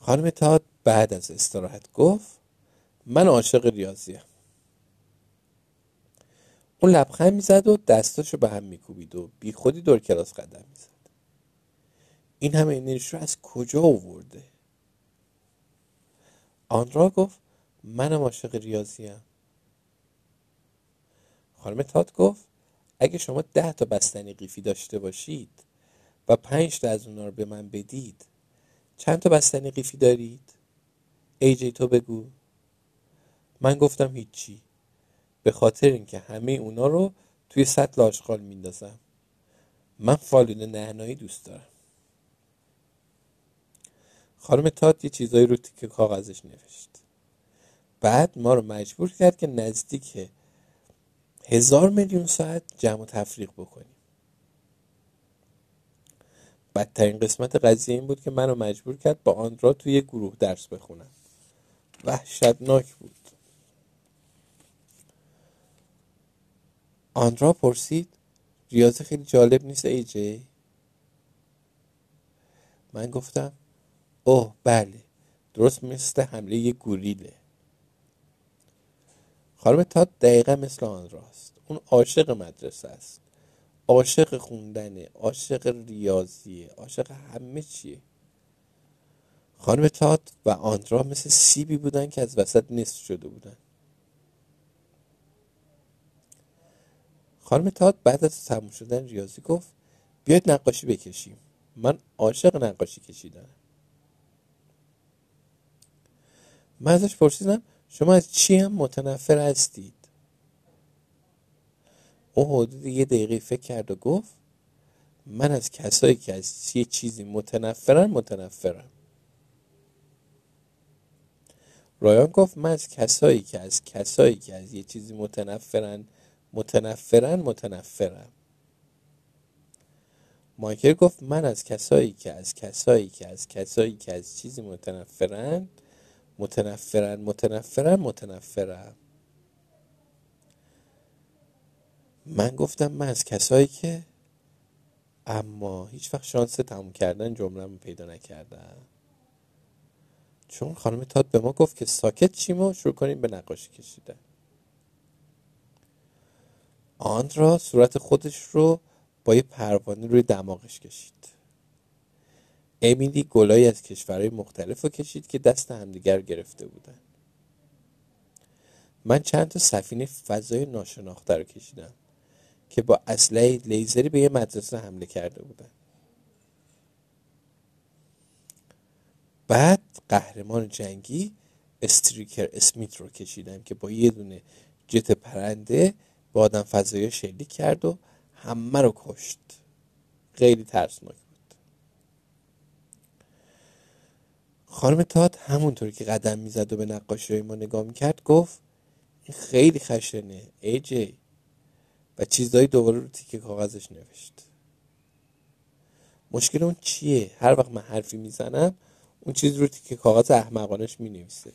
خانم تاد بعد از استراحت گفت من عاشق ریاضیم. اون لبخند می‌زد و دستاشو به هم میکوبید و بی خودی دور کلاس قدم می‌زد. این همه انرژی رو از کجا آورده؟ آنرا گفت منم عاشق ریاضیم خانم تات گفت اگه شما ده تا بستنی قیفی داشته باشید و پنج تا از اونا رو به من بدید چند تا بستنی قیفی دارید؟ ای جی تو بگو. من گفتم هیچی. به خاطر اینکه همه اونا رو توی سطل آشغال میندازم. من فالون نهنایی دوست دارم. خانم تات یه چیزایی رو تیکه کاغذش نوشت. بعد ما رو مجبور کرد که نزدیک هزار میلیون ساعت جمع و تفریق بکنیم. بدترین قسمت قضیه این بود که منو مجبور کرد با آندرا توی یه گروه درس بخونم. وحشتناک بود. آندرا پرسید ریاضی خیلی جالب نیست ای جی؟ من گفتم اوه بله. درست مثل حمله گوریله. خانم تاد دقیقا مثل آن راست. اون عاشق مدرسه است. عاشق خوندنه عاشق ریاضیه عاشق همه چیه. خانم تات و آندرا مثل سیبی بودن که از وسط نصف شده بودن. خانم تات بعد از تموم شدن ریاضی گفت بیاید نقاشی بکشیم. من عاشق نقاشی کشیدنم من ازش پرسیدم شما از چی هم متنفر هستید؟ او حدود یه دقیقه فکر کرد و گفت من از کسایی که از یه چیزی متنفرن متنفرم. رایان گفت من از کسایی که از کسایی که از یه چیزی متنفرن متنفرن متنفرم. مایکل گفت من از کسایی که از کسایی که از کسایی که از چیزی متنفرن متنفرن متنفرن متنفرم من گفتم من از کسایی که اما هیچ وقت شانس تموم کردن جمله پیدا نکردم چون خانم تاد به ما گفت که ساکت چیم و شروع کنیم به نقاشی کشیدن. آندرا صورت خودش رو با یه پروانه روی دماغش کشید. امیلی گلایی از کشورهای مختلف رو کشید که دست همدیگر گرفته بودن. من چند تا سفینه فضای ناشناخته رو کشیدم که با اسلحه لیزری به یه مدرسه حمله کرده بودن. بعد قهرمان جنگی استریکر اسمیت رو کشیدم که با یه دونه جت پرنده با آدم فضایی شلیک کرد و همه رو کشت. خیلی ترسناک بود خانم تات همونطور که قدم می‌زد و به نقاشی ما نگاه می‌کرد گفت این خیلی خشنه ای جی. و چیزهایی دوباره رو تیکه کاغذش نوشت. مشکل اون چیه؟ هر وقت من حرفی می‌زنم اون چیز رو تیکه کاغذ احمقانش می نویسه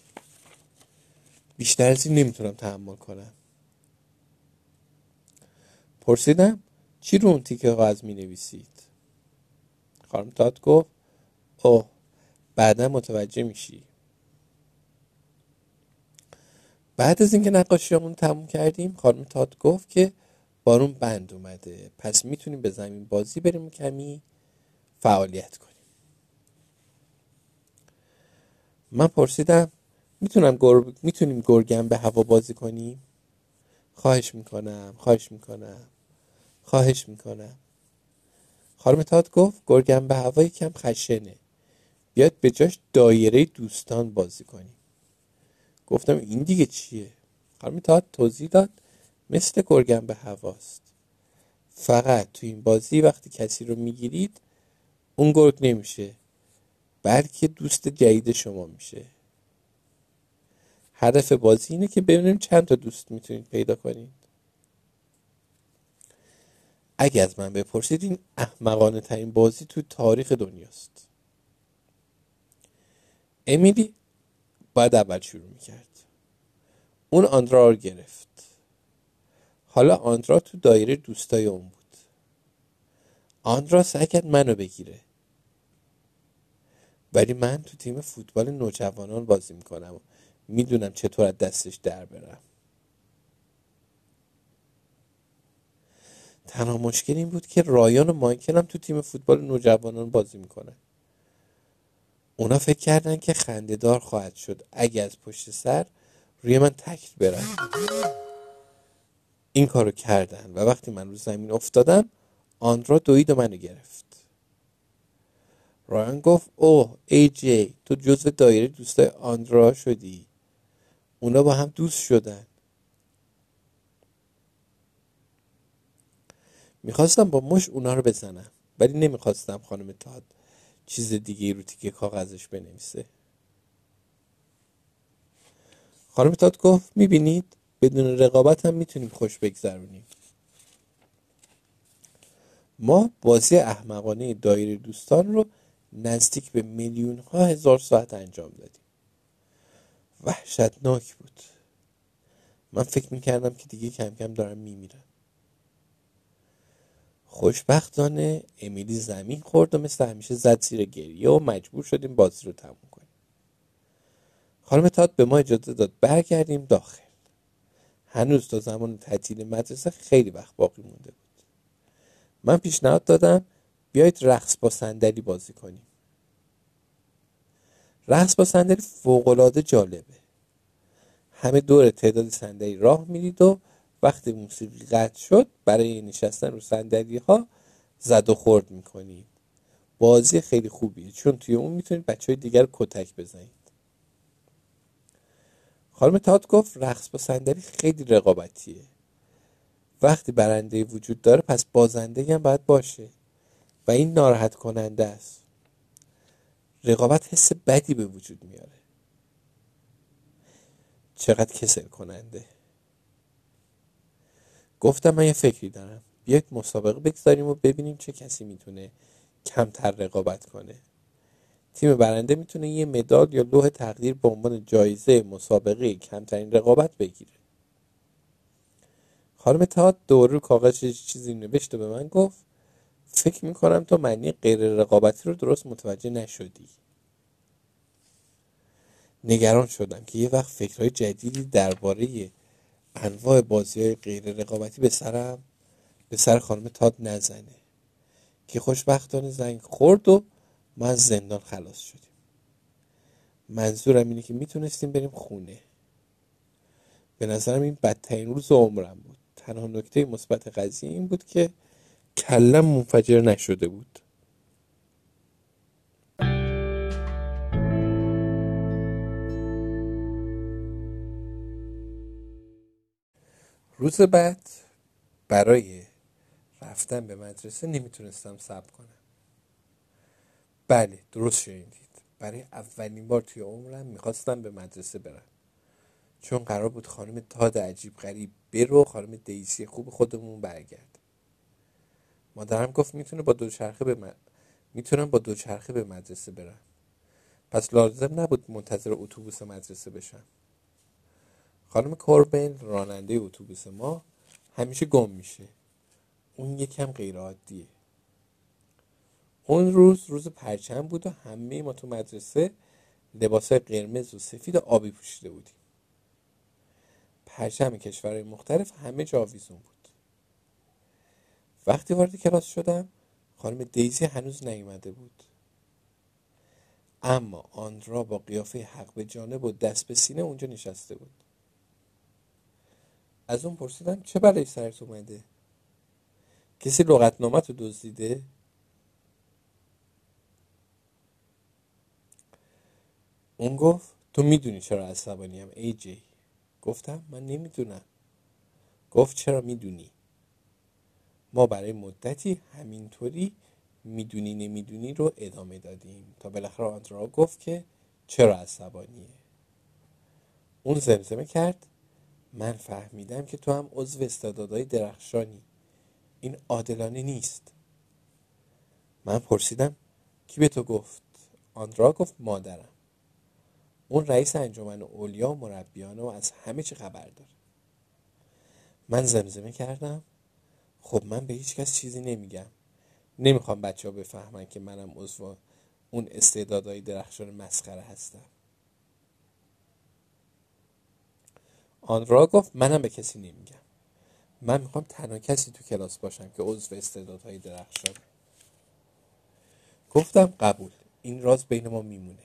بیشتر از این نمی‌تونم تحمل کنم. پرسیدم چی رو اون تیکه کاغذ می نویسید خانم تات گفت اوه بعدا متوجه میشی. بعد از اینکه نقاشیامون تموم کردیم خانم تات گفت که بارون بند اومده. پس می‌تونیم به زمین بازی بریم کمی فعالیت کنیم. من پرسیدم می‌تونم گر... می‌تونیم گرگم به هوا بازی کنیم؟ خواهش می‌کنم خواهش می‌کنم خواهش می‌کنم. خانم تاد گفت گرگم به هوا کم خشنه. بیاد به جاش دایره دوستان بازی کنیم. گفتم این دیگه چیه؟ خانم تاد توضیح داد مثل گرگم به هواست. فقط تو این بازی وقتی کسی رو می‌گیرید اون گرگ نمیشه بلکه دوست جدید شما میشه. هدف بازی اینه که ببینیم چند تا دوست می‌تونید پیدا کنید. اگه از من بپرسید این احمقانه ترین بازی تو تاریخ دنیاست. امیلی باید اول شروع می‌کرد. اون آندرا رو گرفت. حالا آندرا تو دایره دوستای اون بود. آندرا سعی کرد منو بگیره. ولی من تو تیم فوتبال نوجوانان بازی می‌کنم و می‌دونم چطور از دستش در برم. تنها مشکل این بود که رایان و مایکل هم تو تیم فوتبال نوجوانان بازی می‌کنن. اونا فکر کردن که خندهدار خواهد شد. اگه از پشت سر روی من تکت برن. این کارو کردن و وقتی من رو زمین افتادم آندرا دوید و منو گرفت. رایان گفت اوه ای جی تو جزو دایره دوستای آندرا شدی. اونا با هم دوست شدن. می‌خواستم با مش اونا رو بزنم ولی نمی‌خواستم خانم تاد چیز دیگه رو تیکه کاغذش بنویسه. خانم تاد گفت می‌بینید؟ بدون رقابت هم می‌تونیم خوش بگذرونیم. ما بازی احمقانه دایره دوستان رو نزدیک به میلیون ها هزار ساعت انجام دادیم. وحشتناک بود. من فکر می‌کردم که دیگه کم کم دارم میمیرم. خوشبختانه امیلی زمین خورد و مثل همیشه زد زیر گریه و مجبور شدیم بازی رو تموم کنیم. خانم تاد به ما اجازه داد برگردیم داخل. هنوز تا زمان تعطیل مدرسه خیلی وقت باقی مونده بود. من پیشنهاد دادم بیایید رقص با صندلی بازی کنیم. رقص با صندلی فوقالعاده جالبه. همه دور تعداد صندلی راه میرید و وقتی موسیقی قطع شد برای نشستن رو صندلی ها زد و خورد می‌کنید. بازی خیلی خوبیه چون توی اون می‌تونید بچه های دیگر کتک بزنید. خانم تات گفت رقص با صندلی خیلی رقابتیه. وقتی برنده وجود داره پس بازنده هم باید باشه و این ناراحت کننده است. رقابت حس بدی به وجود میاره. چقدر کسل کننده. گفتم من یه فکری دارم. بیاید مسابقه بگذاریم و ببینیم چه کسی می‌تونه کمتر رقابت کنه. تیم برنده می‌تونه یه مدال یا لوح تقدیر به عنوان جایزه مسابقه کمترین رقابت بگیره. خانم تاد دور رو کاغذ چیزی نوشته به من گفت فکر می‌کنم تو معنی غیر رقابتی رو درست متوجه نشدی. نگران شدم که یه وقت فکرهای جدیدی درباره انواع بازی های غیر رقابتی به سرم به سر خانم تاد نزنه. که خوشبختانه زنگ خورد و ما از زندان خلاص شدیم. منظورم اینه که می‌تونستیم بریم خونه. به نظرم این بدترین روز عمرم بود. تنها نکته مثبت قضیه این بود که کلم منفجر نشده بود. روز بعد برای رفتن به مدرسه نمی‌تونستم صبر کنم. بله درست شنیدید. برای اولین بار توی عمرم می‌خواستم به مدرسه برم. چون قرار بود خانم تاد عجیب غریب برو خانم دیسی خوب خودمون برگرد. مادرم گفت می‌تونه با دوچرخه به می‌تونم با دوچرخه به مدرسه برم. پس لازم نبود منتظر اتوبوس مدرسه بشم. خانم کوربین راننده اتوبوس ما همیشه گم میشه. اون یکم غیر عادیه اون روز روز پرچم بود و همه ما تو مدرسه لباس قرمز و سفید و آبی پوشیده بودیم. پرچم کشورهای مختلف همه جا آویزون بود. وقتی وارد کلاس شدم خانم دیزی هنوز نیومده بود. اما آندرا با قیافه حق به جانب و دست به سینه اونجا نشسته بود. از اون پرسیدم چه برای سرت اومده؟ کسی لغتنامت رو دزدیده؟ اون گفت تو می‌دونی چرا عصبانیم ای جی. گفتم من نمی‌دونم. گفت چرا می‌دونی؟ ما برای مدتی همینطوری می‌دونی نمی‌دونی رو ادامه دادیم. تا بالاخره آندرا گفت که چرا عصبانیه. اون زمزمه کرد من فهمیدم که تو هم عضو استعدادهای درخشانی. این عادلانه نیست. من پرسیدم کی به تو گفت؟ آندرا گفت مادرم. اون رئیس انجمن اولیا و مربیانه و از همه چی خبر داره. من زمزمه کردم. خب من به هیچ کس چیزی نمیگم. نمی‌خوام بچه ها بفهمن که منم عضو اون استعدادهای درخشان مسخره هستم. آن را گفت منم به کسی نمیگم. من می‌خوام تنها کسی تو کلاس باشم که عضو استعدادهای درخشان. گفتم قبول. این راز بین ما میمونه.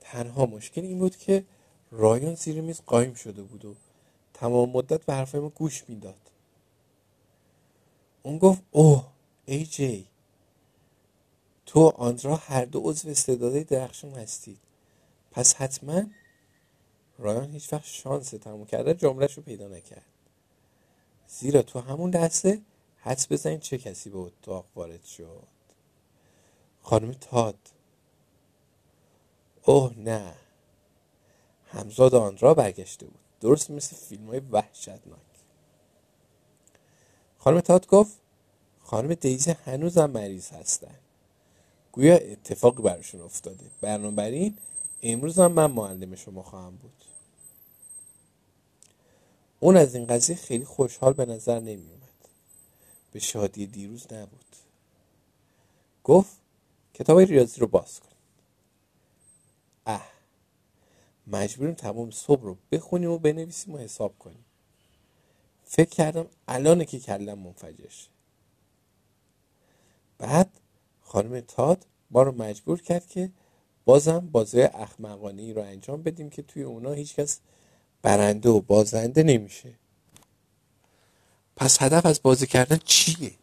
تنها مشکل این بود که رایان زیر میز قایم شده بود و تمام مدت به حرفای ما گوش می‌داد. اون گفت اوه ای جی تو آندرا هر دو عضو استعدادهای درخشان هستید. پس حتما رایان هیچ وقت شانس تموم کرده جملهش رو پیدا نکرد. زیرا تو همون لحظه حدس بزنید چه کسی به اتاق وارد شد. خانم تاد اوه نه. همزاد آندرا برگشته بود. درست مثل فیلم های وحشتناک. خانم تاد گفت خانم دیزی هنوزم مریض هستن. گویا اتفاقی براشون افتاده. بنابراین امروز هم من معلم شما خواهم بود. اون از این قضیه خیلی خوشحال به نظر نمی اومد به شادی دیروز نبود. گفت کتاب ریاضی رو باز کن. اه مجبوریم تمام صبح رو بخونیم و بنویسیم و حساب کنیم. فکر کردم الانه که کلم منفجر بعد خانم تاد ما رو مجبور کرد که بازم بازی احمقانه ای رو انجام بدیم که توی اونا هیچکس برنده و بازنده نمیشه. پس هدف از بازی کردن چیه؟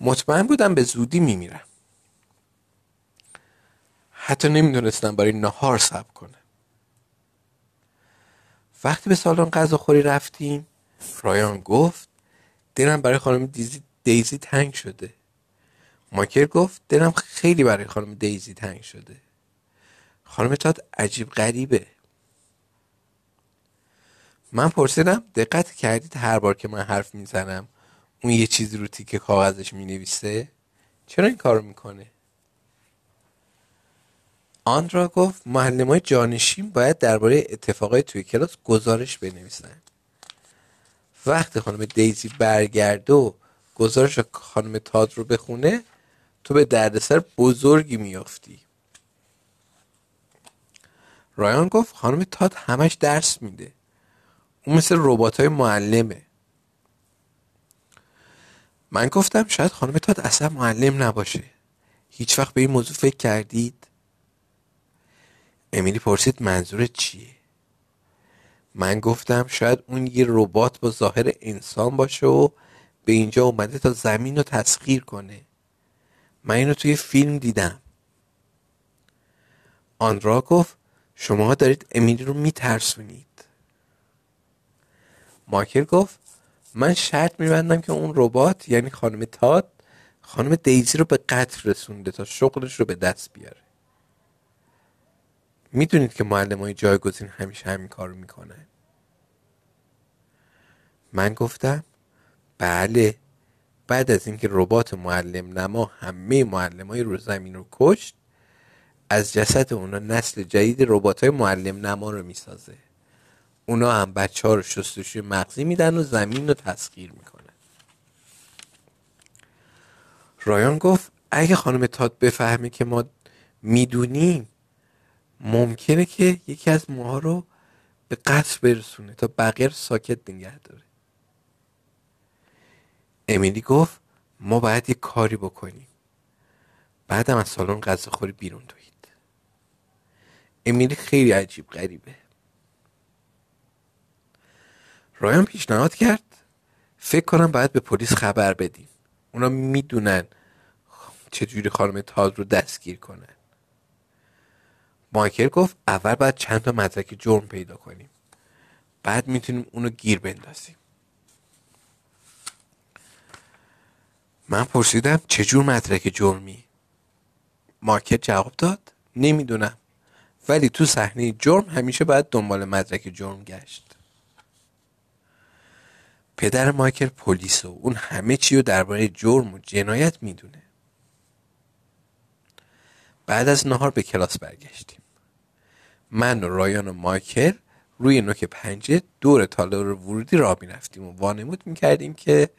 مطمئن بودم به زودی میمیرم. حتی نمی‌دونستم برای نهار سب کنه وقتی به سالن غذاخوری رفتیم رایان گفت دلم برای خانم دیزی دیزی تنگ شده. ماکر گفت دلم خیلی برای خانم دیزی تنگ شده. خانم تاد عجیب غریبه. من پرسیدم دقت کردید هر بار که من حرف می‌زنم اون یه چیزی رو تیکه کاغذش می‌نویسه؟ چرا این کارو می‌کنه؟ آن را گفت معلم های جانشین باید درباره اتفاقای توی کلاس گزارش بنویسن. وقتی خانم دیزی برگرده و گزارش خانم تاد رو بخونه تو به دردسر بزرگی میافتی رایان گفت خانم تاد همش درس میده. اون مثل روبات های معلمه. من گفتم شاید خانم تاد اصلا معلم نباشه. هیچ وقت به این موضوع فکر کردید؟ امیلی پرسید منظورت چیه؟ من گفتم شاید اون یه ربات با ظاهر انسان باشه و به اینجا اومده تا زمین رو تسخیر کنه. من اینو توی فیلم دیدم. آنرا گفت شما دارید امیلی رو میترسونید. ماکر گفت من شرط میبندم که اون ربات یعنی خانم تاد خانم دیزی رو به قتل رسونده تا شغلش رو به دست بیاره. می‌دونید که معلم های جایگزین همیشه همین کار رو می‌کنن. من گفتم بله بعد از اینکه ربات معلم نما همه معلم های رو زمین رو کشت از جسد اونا نسل جدید ربات های معلم نما رو می‌سازه. اونا هم بچه ها رو شستشوی مغزی میدن و زمین رو تسخیر می‌کنن. رایان گفت اگه خانم تاد بفهمه که ما می‌دونیم ممکنه که یکی از ماها رو به قصد برسونه تا بقیه ساکت نگه داره. امیلی گفت ما باید یه کاری بکنیم. بعدم از سالن غذاخوری بیرون دوید. امیلی خیلی عجیب غریبه. رایان پیشنهاد کرد. فکر کنم باید به پلیس خبر بدیم. اونا می‌دونن چجوری خانم تاد رو دستگیر کنن. مایکل گفت اول باید چند تا مدرک جرم پیدا کنیم. بعد می‌تونیم اونو گیر بندازیم. من پرسیدم چجور مدرک جرمی؟ مارکت جواب داد نمی‌دونم. ولی تو صحنه جرم همیشه باید دنبال مدرک جرم گشت. پدر مایکل پلیس و اون همه چی رو درباره جرم و جنایت می‌دونه. بعد از نهار به کلاس برگشتیم. من و رایان و مایکل روی نوک پنجه دور تالار ورودی را می‌رفتیم و وانمود می‌کردیم که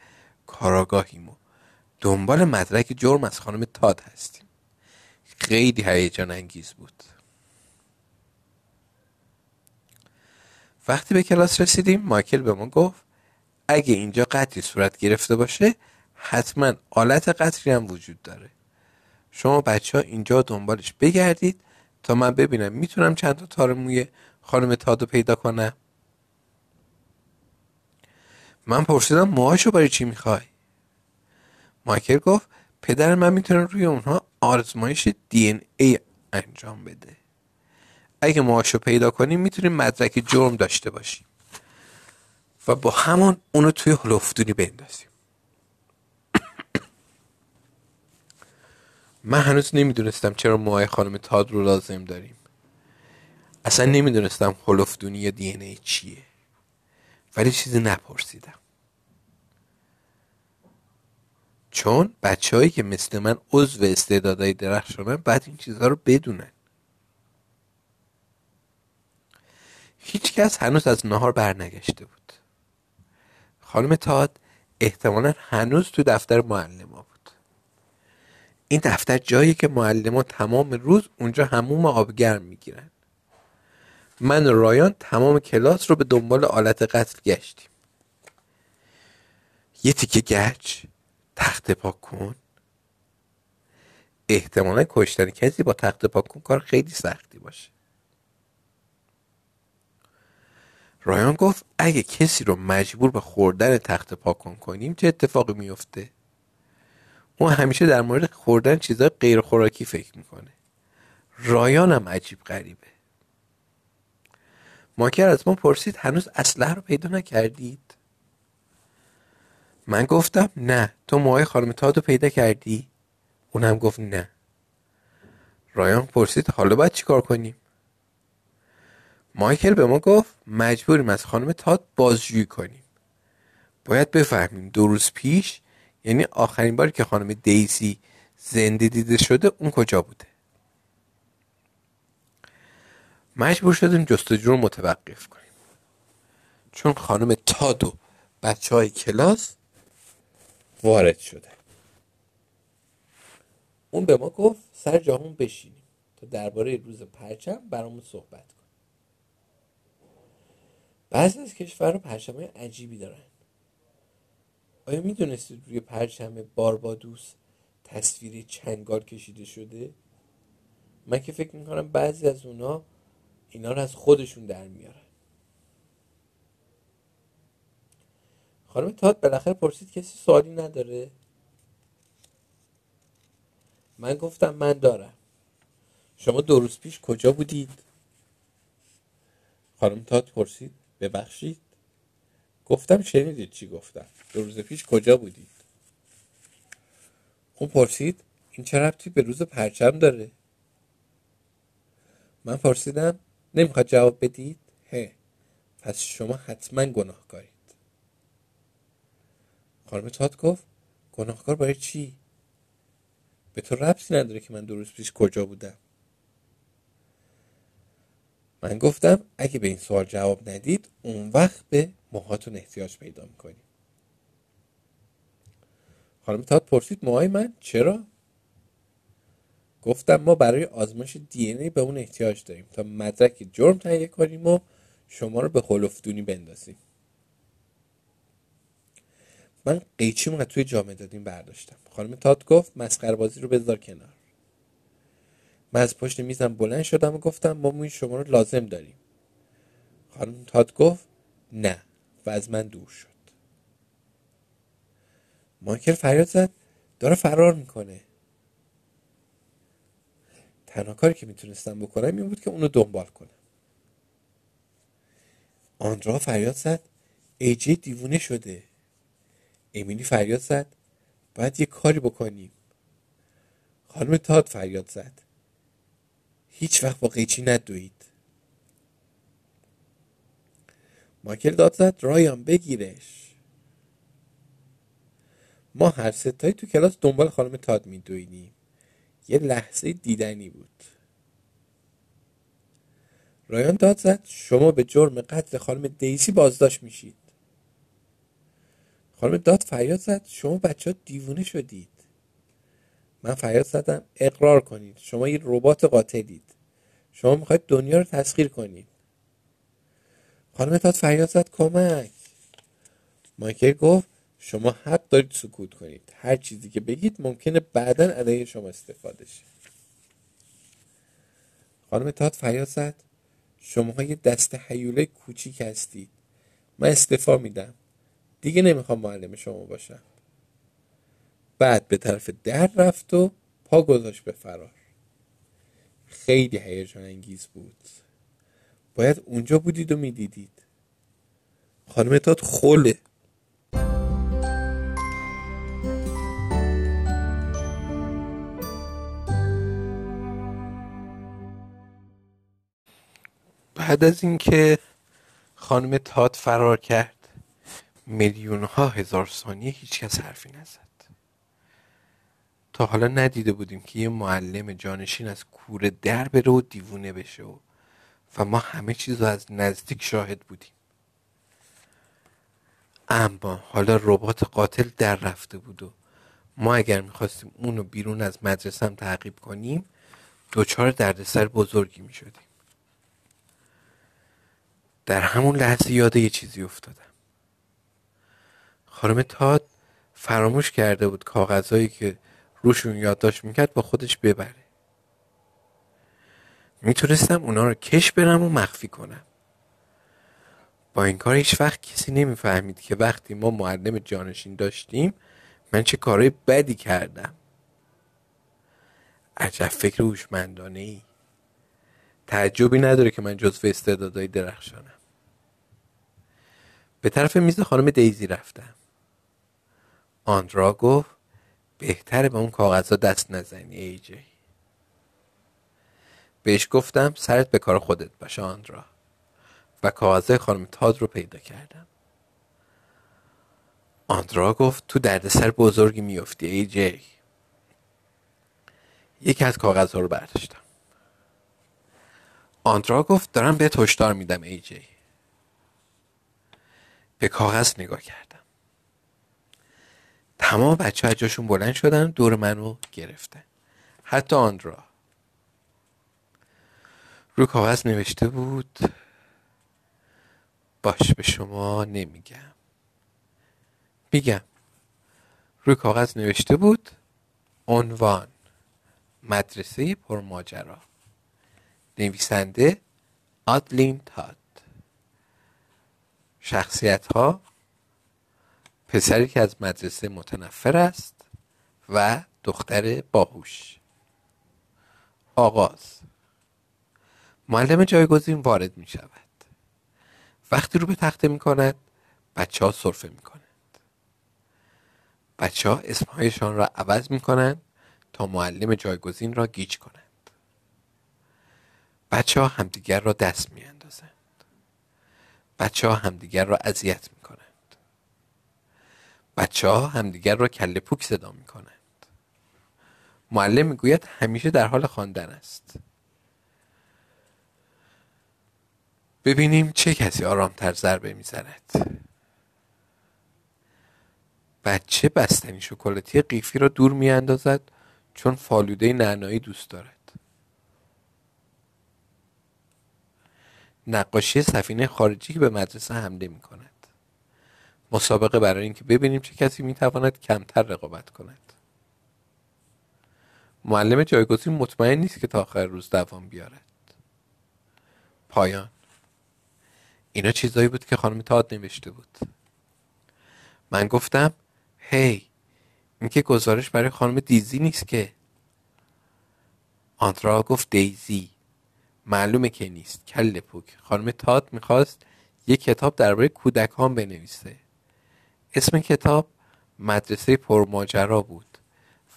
کاراگاهیم و دنبال مدرک جرم از خانم تاد هستیم. خیلی هیجان انگیز بود. وقتی به کلاس رسیدیم مایکل به ما گفت اگه اینجا قطعی صورت گرفته باشه حتما آلت قطری هم وجود داره. شما بچه ها اینجا دنبالش بگردید تا من ببینم می‌تونم چند تا تار موی خانم تادو پیدا کنم. من پرسیدم موهاشو برای چی می‌خوای؟ مایکل گفت پدر من می‌تونه روی اونها آزمایش دی این ای انجام بده. اگه موهاشو پیدا کنیم می‌تونیم مدرک جرم داشته باشیم و با همون اونو توی هلوفتونی بندازیم. من هنوز نمی‌دونستم چرا موهای خانم تاد رو لازم داریم. اصلا نمی‌دونستم هلوفتونی یا دی ای چیه. ولی چیزی نپرسیدم. چون بچههایی که مثل من عضو استعدادهای درخشانن بعد این چیزها رو بدونن. هیچکس هنوز از نهار برنگشته بود. خانم تاد احتمالا هنوز تو دفتر معلم بود. این دفتر جایی که معلم تمام روز اونجا هموم آبگرم می‌گیرن. من و رایان تمام کلاس رو به دنبال آلت قتل گشتیم. یه تیکه گچ تخت پاک کن احتمالا کشتن کسی با تخت پاک کن کار خیلی سختی باشه. رایان گفت اگه کسی رو مجبور به خوردن تخت پاکن کنیم چه اتفاقی میفته اون همیشه در مورد خوردن چیزای غیر خوراکی فکر می‌کنه. رایان هم عجیب غریبه. ماکر از ما پرسید هنوز اسلحه رو پیدا نکردید؟ من گفتم نه. تو موهای خانم تادو پیدا کردی؟ اونم گفت نه. رایان پرسید حالا باید چیکار کنیم؟ مایکل به ما گفت مجبوریم از خانم تاد بازجویی کنیم. باید بفهمیم دو روز پیش یعنی آخرین باری که خانم دیزی زنده دیده شده اون کجا بوده؟ مجبور شدیم جستجو رو متوقف کنیم. چون خانم تاد و بچه های کلاس وارد شده. اون به ما گفت سر جامون بشینیم تا درباره روز پرچم برامون صحبت بعضی از کشورها پرچم عجیبی دارن. آیا می‌دونستید روی پرچم باربادوس تصویری چنگال کشیده شده؟ من که فکر می‌کنم بعضی از اونا اینا رو از خودشون در میارن. خانم تاد بالاخره پرسید کسی سوالی نداره؟ من گفتم من دارم. شما دو روز پیش کجا بودید؟ خانم تاد پرسید. ببخشید؟ گفتم شنیدید چی گفتم. دو روز پیش کجا بودید؟ اون پرسید این چه ربطی به روز پرچم داره؟ من پرسیدم نمی‌خواد جواب بدید؟ هه پس شما حتما گناهکارید. خانم تات گفت گناهکار برای چی؟ به تو ربطی نداره که من دو روز پیش کجا بودم. من گفتم اگه به این سوال جواب ندید اون وقت به موهاتون احتیاج پیدا می‌کنیم. خانم تاد پرسید موهای من چرا؟ گفتم ما برای آزمایش دی ای به اون احتیاج داریم تا مدرک جرم تهیه کنیم و شما رو به خلفدونی بندازیم. من قیچی از توی جامعه دادیم برداشتم. خانم تاد گفت مسخره بازی رو بذار کنار. من از پشت میزم بلند شدم و گفتم ما موی شما رو لازم داریم. خانم تاد گفت نه و از من دور شد. مایکل فریاد زد داره فرار می‌کنه. تنها کاری که می‌تونستم بکنم این بود که اونو دنبال کنم. آندرا فریاد زد ایجی دیوونه شده. امیلی فریاد زد باید یه کاری بکنیم. خانم تاد فریاد زد. هیچ وقت با قیچی ندوید. مایکل داد زد رایان بگیرش. ما هر ستایی تو کلاس دنبال خانم تاد میدویدیم. یه لحظه دیدنی بود. رایان داد زد شما به جرم قتل خانم دیسی بازداشت میشید. خانم داد فریاد زد شما بچه ها دیوونه شدید. من فریاد زدم اقرار کنید. شما یه ربات قاتلید. شما می‌خواید دنیا رو تسخیر کنید. خانم داد فریاد زد کمک. مایکل گفت شما حق دارید سکوت کنید. هر چیزی که بگید ممکنه بعدا علیه شما استفاده شه. خانم تاد فریاد زد شما یه دست حیوله کوچیک هستید. من استفا میدم. دیگه نمی‌خوام معلم شما باشم. بعد به طرف در رفت و پا گذاشت به فرار. خیلی هیجان انگیز بود. باید اونجا بودید و می‌دیدید. خانم تاد خوله. بعد از اینکه خانم تات فرار کرد میلیون ها هزار ثانیه هیچکس حرفی نزد. تا حالا ندیده بودیم که یه معلم جانشین از کوره در بره و دیوونه بشه و و ما همه چیز رو از نزدیک شاهد بودیم. اما حالا ربات قاتل در رفته بود و ما اگر می‌خواستیم اونو بیرون از مدرسه هم تعقیب کنیم دوچار دردسر بزرگی می‌شدیم. در همون لحظه یاد یه چیزی افتادم. خانم تاد فراموش کرده بود کاغذهایی که روشون یادداشت می‌کرد با خودش ببره. می‌تونستم اونا رو کش برم و مخفی کنم. با این کار هیچ وقت کسی نمی‌فهمید که وقتی ما معلم جانشین داشتیم من چه کارهای بدی کردم. عجب فکر هوشمندانه ای تعجبی نداره که من جزو استعدادهای درخشانم. به طرف میز خانم دیزی رفتم. آندرا گفت بهتره به اون کاغذها دست نزنی ای جی. بهش گفتم سرت به کار خودت باشه آندرا. و کاغذهای خانم تاد رو پیدا کردم. آندرا گفت تو دردسر بزرگی میفتی ای جی. یکی از کاغذها رو برداشتم. آندرا گفت دارم به هشدار میدم ای جی. به کاغذ نگاه کردم تمام بچه ها جاشون بلند شدن دور منو گرفتن. حتی آندرا. رو کاغذ نوشته بود باش به شما نمیگم. میگم. روی کاغذ نوشته بود عنوان مدرسه پرماجرا. نویسنده آدلین تاد شخصیت ها پسری که از مدرسه متنفر است و دختر باهوش. آغاز. معلم جایگزین وارد می شود. وقتی رو به تخته می کند بچه ها صرفه می کنند بچه ها اسمهایشان را عوض می کنند تا معلم جایگزین را گیج کنند. بچه ها همدیگر را دست می اندازند. بچه ها همدیگر را اذیت می بچه ها همدیگر را کله پوک صدا می کنند معلم می‌گوید همیشه در حال خواندن است. ببینیم چه کسی آرامتر ضربه می‌زند. بچه بستنی شکلاتی قیفی را دور میاندازد چون فالوده نعنایی دوست دارد. نقاشی سفینه خارجی که به مدرسه حمله می کند مسابقه برای اینکه ببینیم چه کسی می تواند کمتر رقابت کند. معلم جایگزین مطمئن نیست که تا آخر روز دوام بیارد. پایان. اینا چیزایی بود که خانم تاد نوشته بود. من گفتم هی این که گزارش برای خانم دیزی نیست که. آندرا گفت دیزی معلومه که نیست. کل پوک. خانم تاد می‌خواست یه کتاب درباره کودکان بنویسه. اسم کتاب مدرسه پرماجرا بود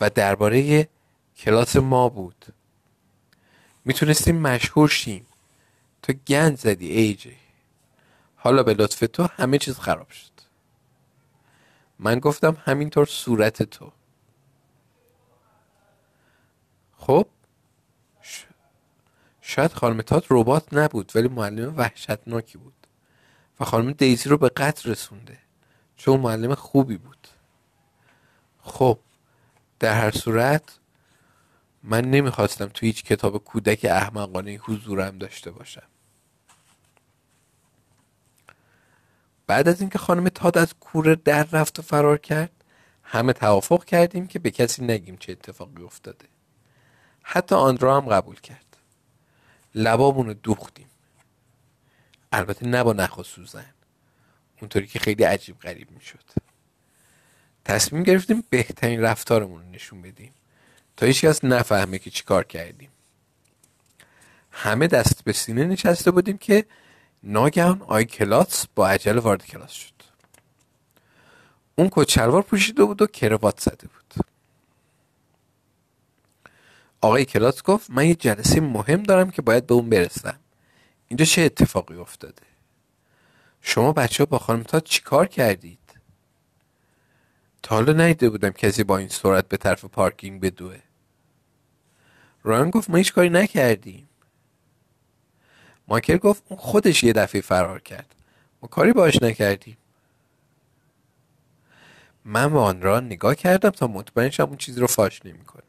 و درباره کلاس ما بود. می‌تونستیم مشهور شیم. تو گند زدی ایجی حالا به لطف تو همه چیز خراب شد. من گفتم همینطور صورت تو. خب شاید خانم تات ربات نبود ولی معلم وحشتناکی بود و خانم دیزی رو به قتل رسونده. چون معلم خوبی بود. خب در هر صورت من نمی‌خواستم تو هیچ کتاب کودک احمقانه حضورم داشته باشم. بعد از اینکه خانم تاد از کوره در رفت و فرار کرد همه توافق کردیم که به کسی نگیم چه اتفاقی افتاده. حتی آن را هم قبول کرد. لبامون رو دوختیم. البته نه با نخ سوزن. اونطوری که خیلی عجیب غریب می‌شد. تصمیم گرفتیم بهترین رفتارمون رو نشون بدیم. تا هیچ کس نفهمه که چی کار کردیم. همه دست به سینه نشسته بودیم که ناگهان آی کلاس با عجله وارد کلاس شد. اون کچلوار پوشیده بود و کروات زده بود. آقای کلاس گفت من یه جلسه مهم دارم که باید به اون برسم. اینجا چه اتفاقی افتاده؟ شما بچه ها با چی کار کردید؟ تا حالا نیده بودم کسی با این سرعت به طرف پارکینگ بدوه. رایان گفت ما هیچ کاری نکردیم. ماکر گفت اون خودش یه دفعه فرار کرد. ما کاری باش نکردیم. من به آن را نگاه کردم تا مطمئن شم اون چیزی رو فاش نمی‌کنه.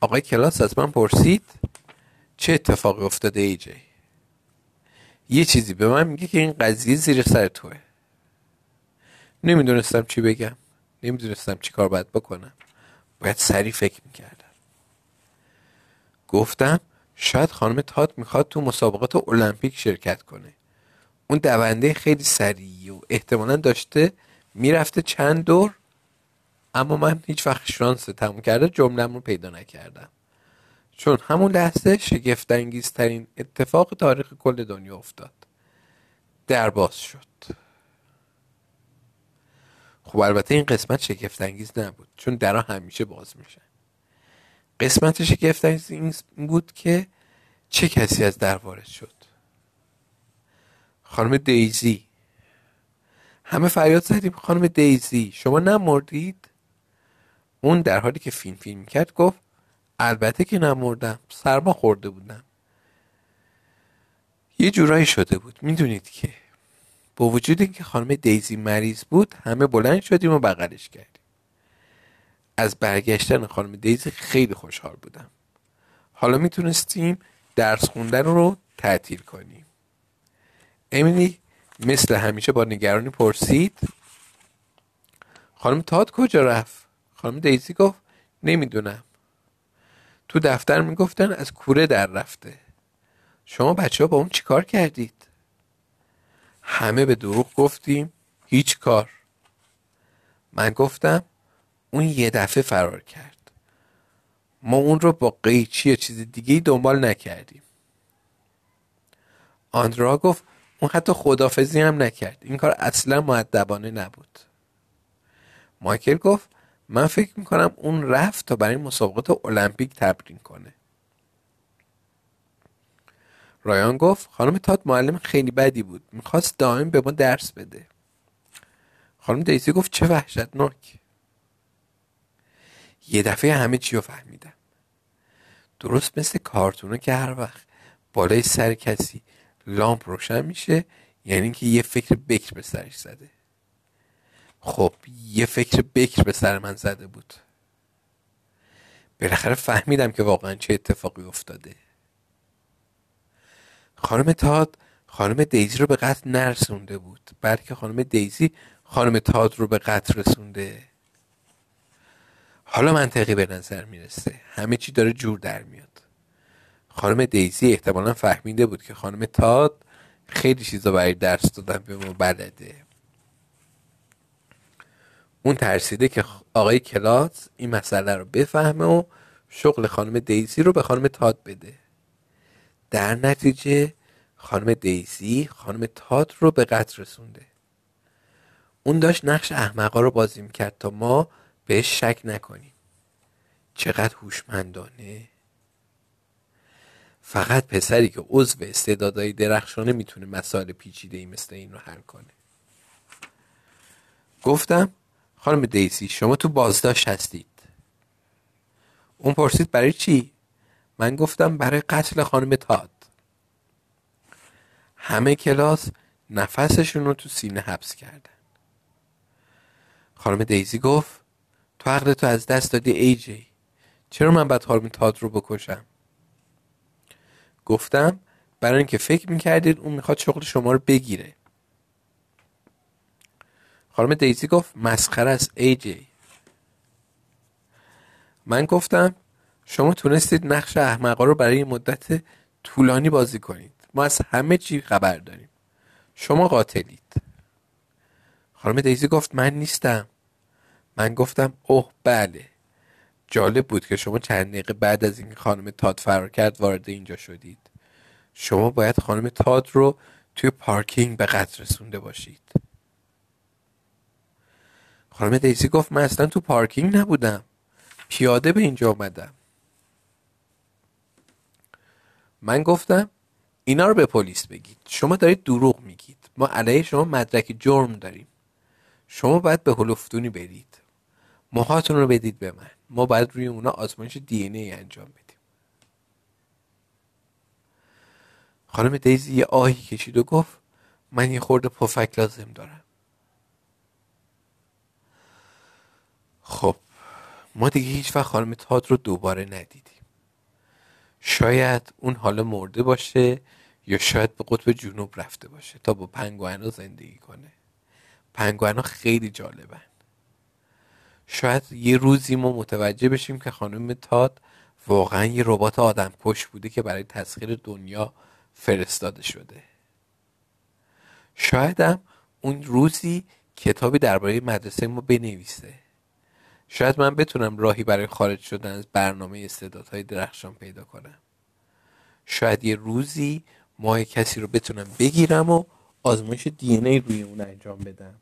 آقای کلاس از من پرسید چه اتفاقی افتاده ای جی؟ یه چیزی به من میگه که این قضیه زیر سر توه. نمی‌دونستم چی بگم. نمی‌دونستم چی کار باید بکنم. باید سریع فکر می‌کردم. گفتم شاید خانم تات می‌خواد تو مسابقات المپیک شرکت کنه. اون دونده خیلی سریع و احتمالا داشته می‌رفته چند دور اما من هیچ وقت شانس تموم کرده جملم رو پیدا نکردم. چون همون لحظه شگفت ترین اتفاق تاریخ کل دنیا افتاد. در باز شد. خب البته این قسمت شگفت انگیز نبود چون درها همیشه باز میشن قسمت شگفت انگیز بود که چه کسی از در وارد شد؟ خانم دیزی. همه فریاد زدیم خانم دیزی شما نمردید؟ اون در حالی که فیلم فیلم کرد گفت البته که نمردم. سرما خورده بودم. یه جورایی شده بود. می‌دونید که با وجود اینکه خانم دیزی مریض بود همه بلند شدیم و بغلش کردیم. از برگشتن خانم دیزی خیلی خوشحال بودم. حالا می‌تونستیم درس خوندن رو تعطیل کنیم. امیلی مثل همیشه با نگرانی پرسید خانم تاد کجا رفت؟ خانم دیزی گفت نمی‌دونم. تو دفتر می‌گفتن از کوره در رفته. شما بچه ها با اون چیکار کردید؟ همه به دروغ گفتیم هیچ کار. من گفتم اون یه دفعه فرار کرد. ما اون رو با قیچی یا چیز دیگه دنبال نکردیم. آندرا گفت اون حتی خدافزی هم نکرد. این کار اصلا معدبانه نبود. مایکل گفت من فکر می‌کنم اون رفت تا برای مسابقات المپیک تبرین کنه. رایان گفت خانم تات معلم خیلی بدی بود. می‌خواست دائم به ما درس بده. خانم دیزی گفت چه وحشتناک. یه دفعه همه چی رو فهمیدم. درست مثل کارتونه که هر وقت بالای سر کسی لامپ روشن میشه یعنی که یه فکر بکر به سرش زده. خب یه فکر بکر به سر من زده بود. بالاخره فهمیدم که واقعا چه اتفاقی افتاده. خانم تاد خانم دیزی رو به قتل نرسونده بود. بلکه خانم دیزی خانم تاد رو به قتل رسونده. حالا منطقی به نظر می‌رسه. همه چی داره جور در میاد. خانم دیزی احتمالا فهمیده بود که خانم تاد خیلی چیزا برای درس دادن به ما بلده. اون ترسیده که آقای کلاس این مسئله رو بفهمه و شغل خانم دیزی رو به خانم تاد بده. در نتیجه خانم دیزی خانم تاد رو به قتل رسونده. اون داشت نقش احمقا رو بازی می‌کرد تا ما بهش شک نکنیم. چقدر هوشمندانه. فقط پسری که عضو استعدادهای درخشانه می‌تونه مسائل پیچیده ای مثل این رو حل کنه. گفتم خانم دیسی شما تو بازداشت هستید. اون پرسید برای چی؟ من گفتم برای قتل خانم تاد. همه کلاس نفسشون رو تو سینه حبس کردن. خانم دیزی گفت تو عقل تو از دست دادی ای جی. چرا من باید خانم تاد رو بکشم؟ گفتم برای اینکه فکر می‌کردید اون می‌خواد شغل شما رو بگیره. خانم دیزی گفت مسخره است ای جی. من گفتم شما تونستید نقش احمقا رو برای مدت طولانی بازی کنید. ما از همه چی خبر داریم. شما قاتلید. خانم دیزی گفت من نیستم. من گفتم اوه بله. جالب بود که شما چند دقیقه بعد از اینکه خانم تاد فرار کرد وارد اینجا شدید. شما باید خانم تاد رو توی پارکینگ به قتل رسونده باشید. خانم دیزی گفت من اصلا تو پارکینگ نبودم. پیاده به اینجا آمدم من گفتم اینا رو به پلیس بگید. شما دارید دروغ میگید. ما علیه شما مدرک جرم داریم. شما باید به هلوفتونی برید. موهاتون رو بدید به من. ما باید روی اونا آزمایش دی ای انجام بدیم. خانم دیزی یه آهی کشید و گفت من یه خورده پفک لازم دارم. خب ما دیگه هیچ وقت خانم تاد رو دوباره ندیدیم. شاید اون حالا مرده باشه یا شاید به قطب جنوب رفته باشه تا با پنگوانا زندگی کنه. پنگوانا خیلی جالبن. شاید یه روزی ما متوجه بشیم که خانم تاد واقعا یه ربات آدم کش بوده که برای تسخیر دنیا فرستاده شده. شاید هم اون روزی کتابی درباره مدرسه ما بنویسه. شاید من بتونم راهی برای خارج شدن از برنامه استعدادهای درخشان پیدا کنم. شاید یه روزی ماه کسی رو بتونم بگیرم و آزمایش دی ای روی اون انجام بدم.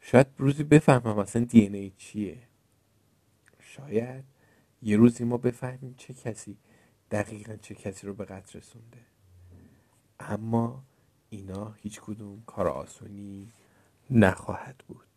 شاید روزی بفهمم اصلا دی ای چیه. شاید یه روزی ما بفهمیم چه کسی دقیقا چه کسی رو به قتل رسونده. اما اینا هیچ کدوم کار آسونی نخواهد بود.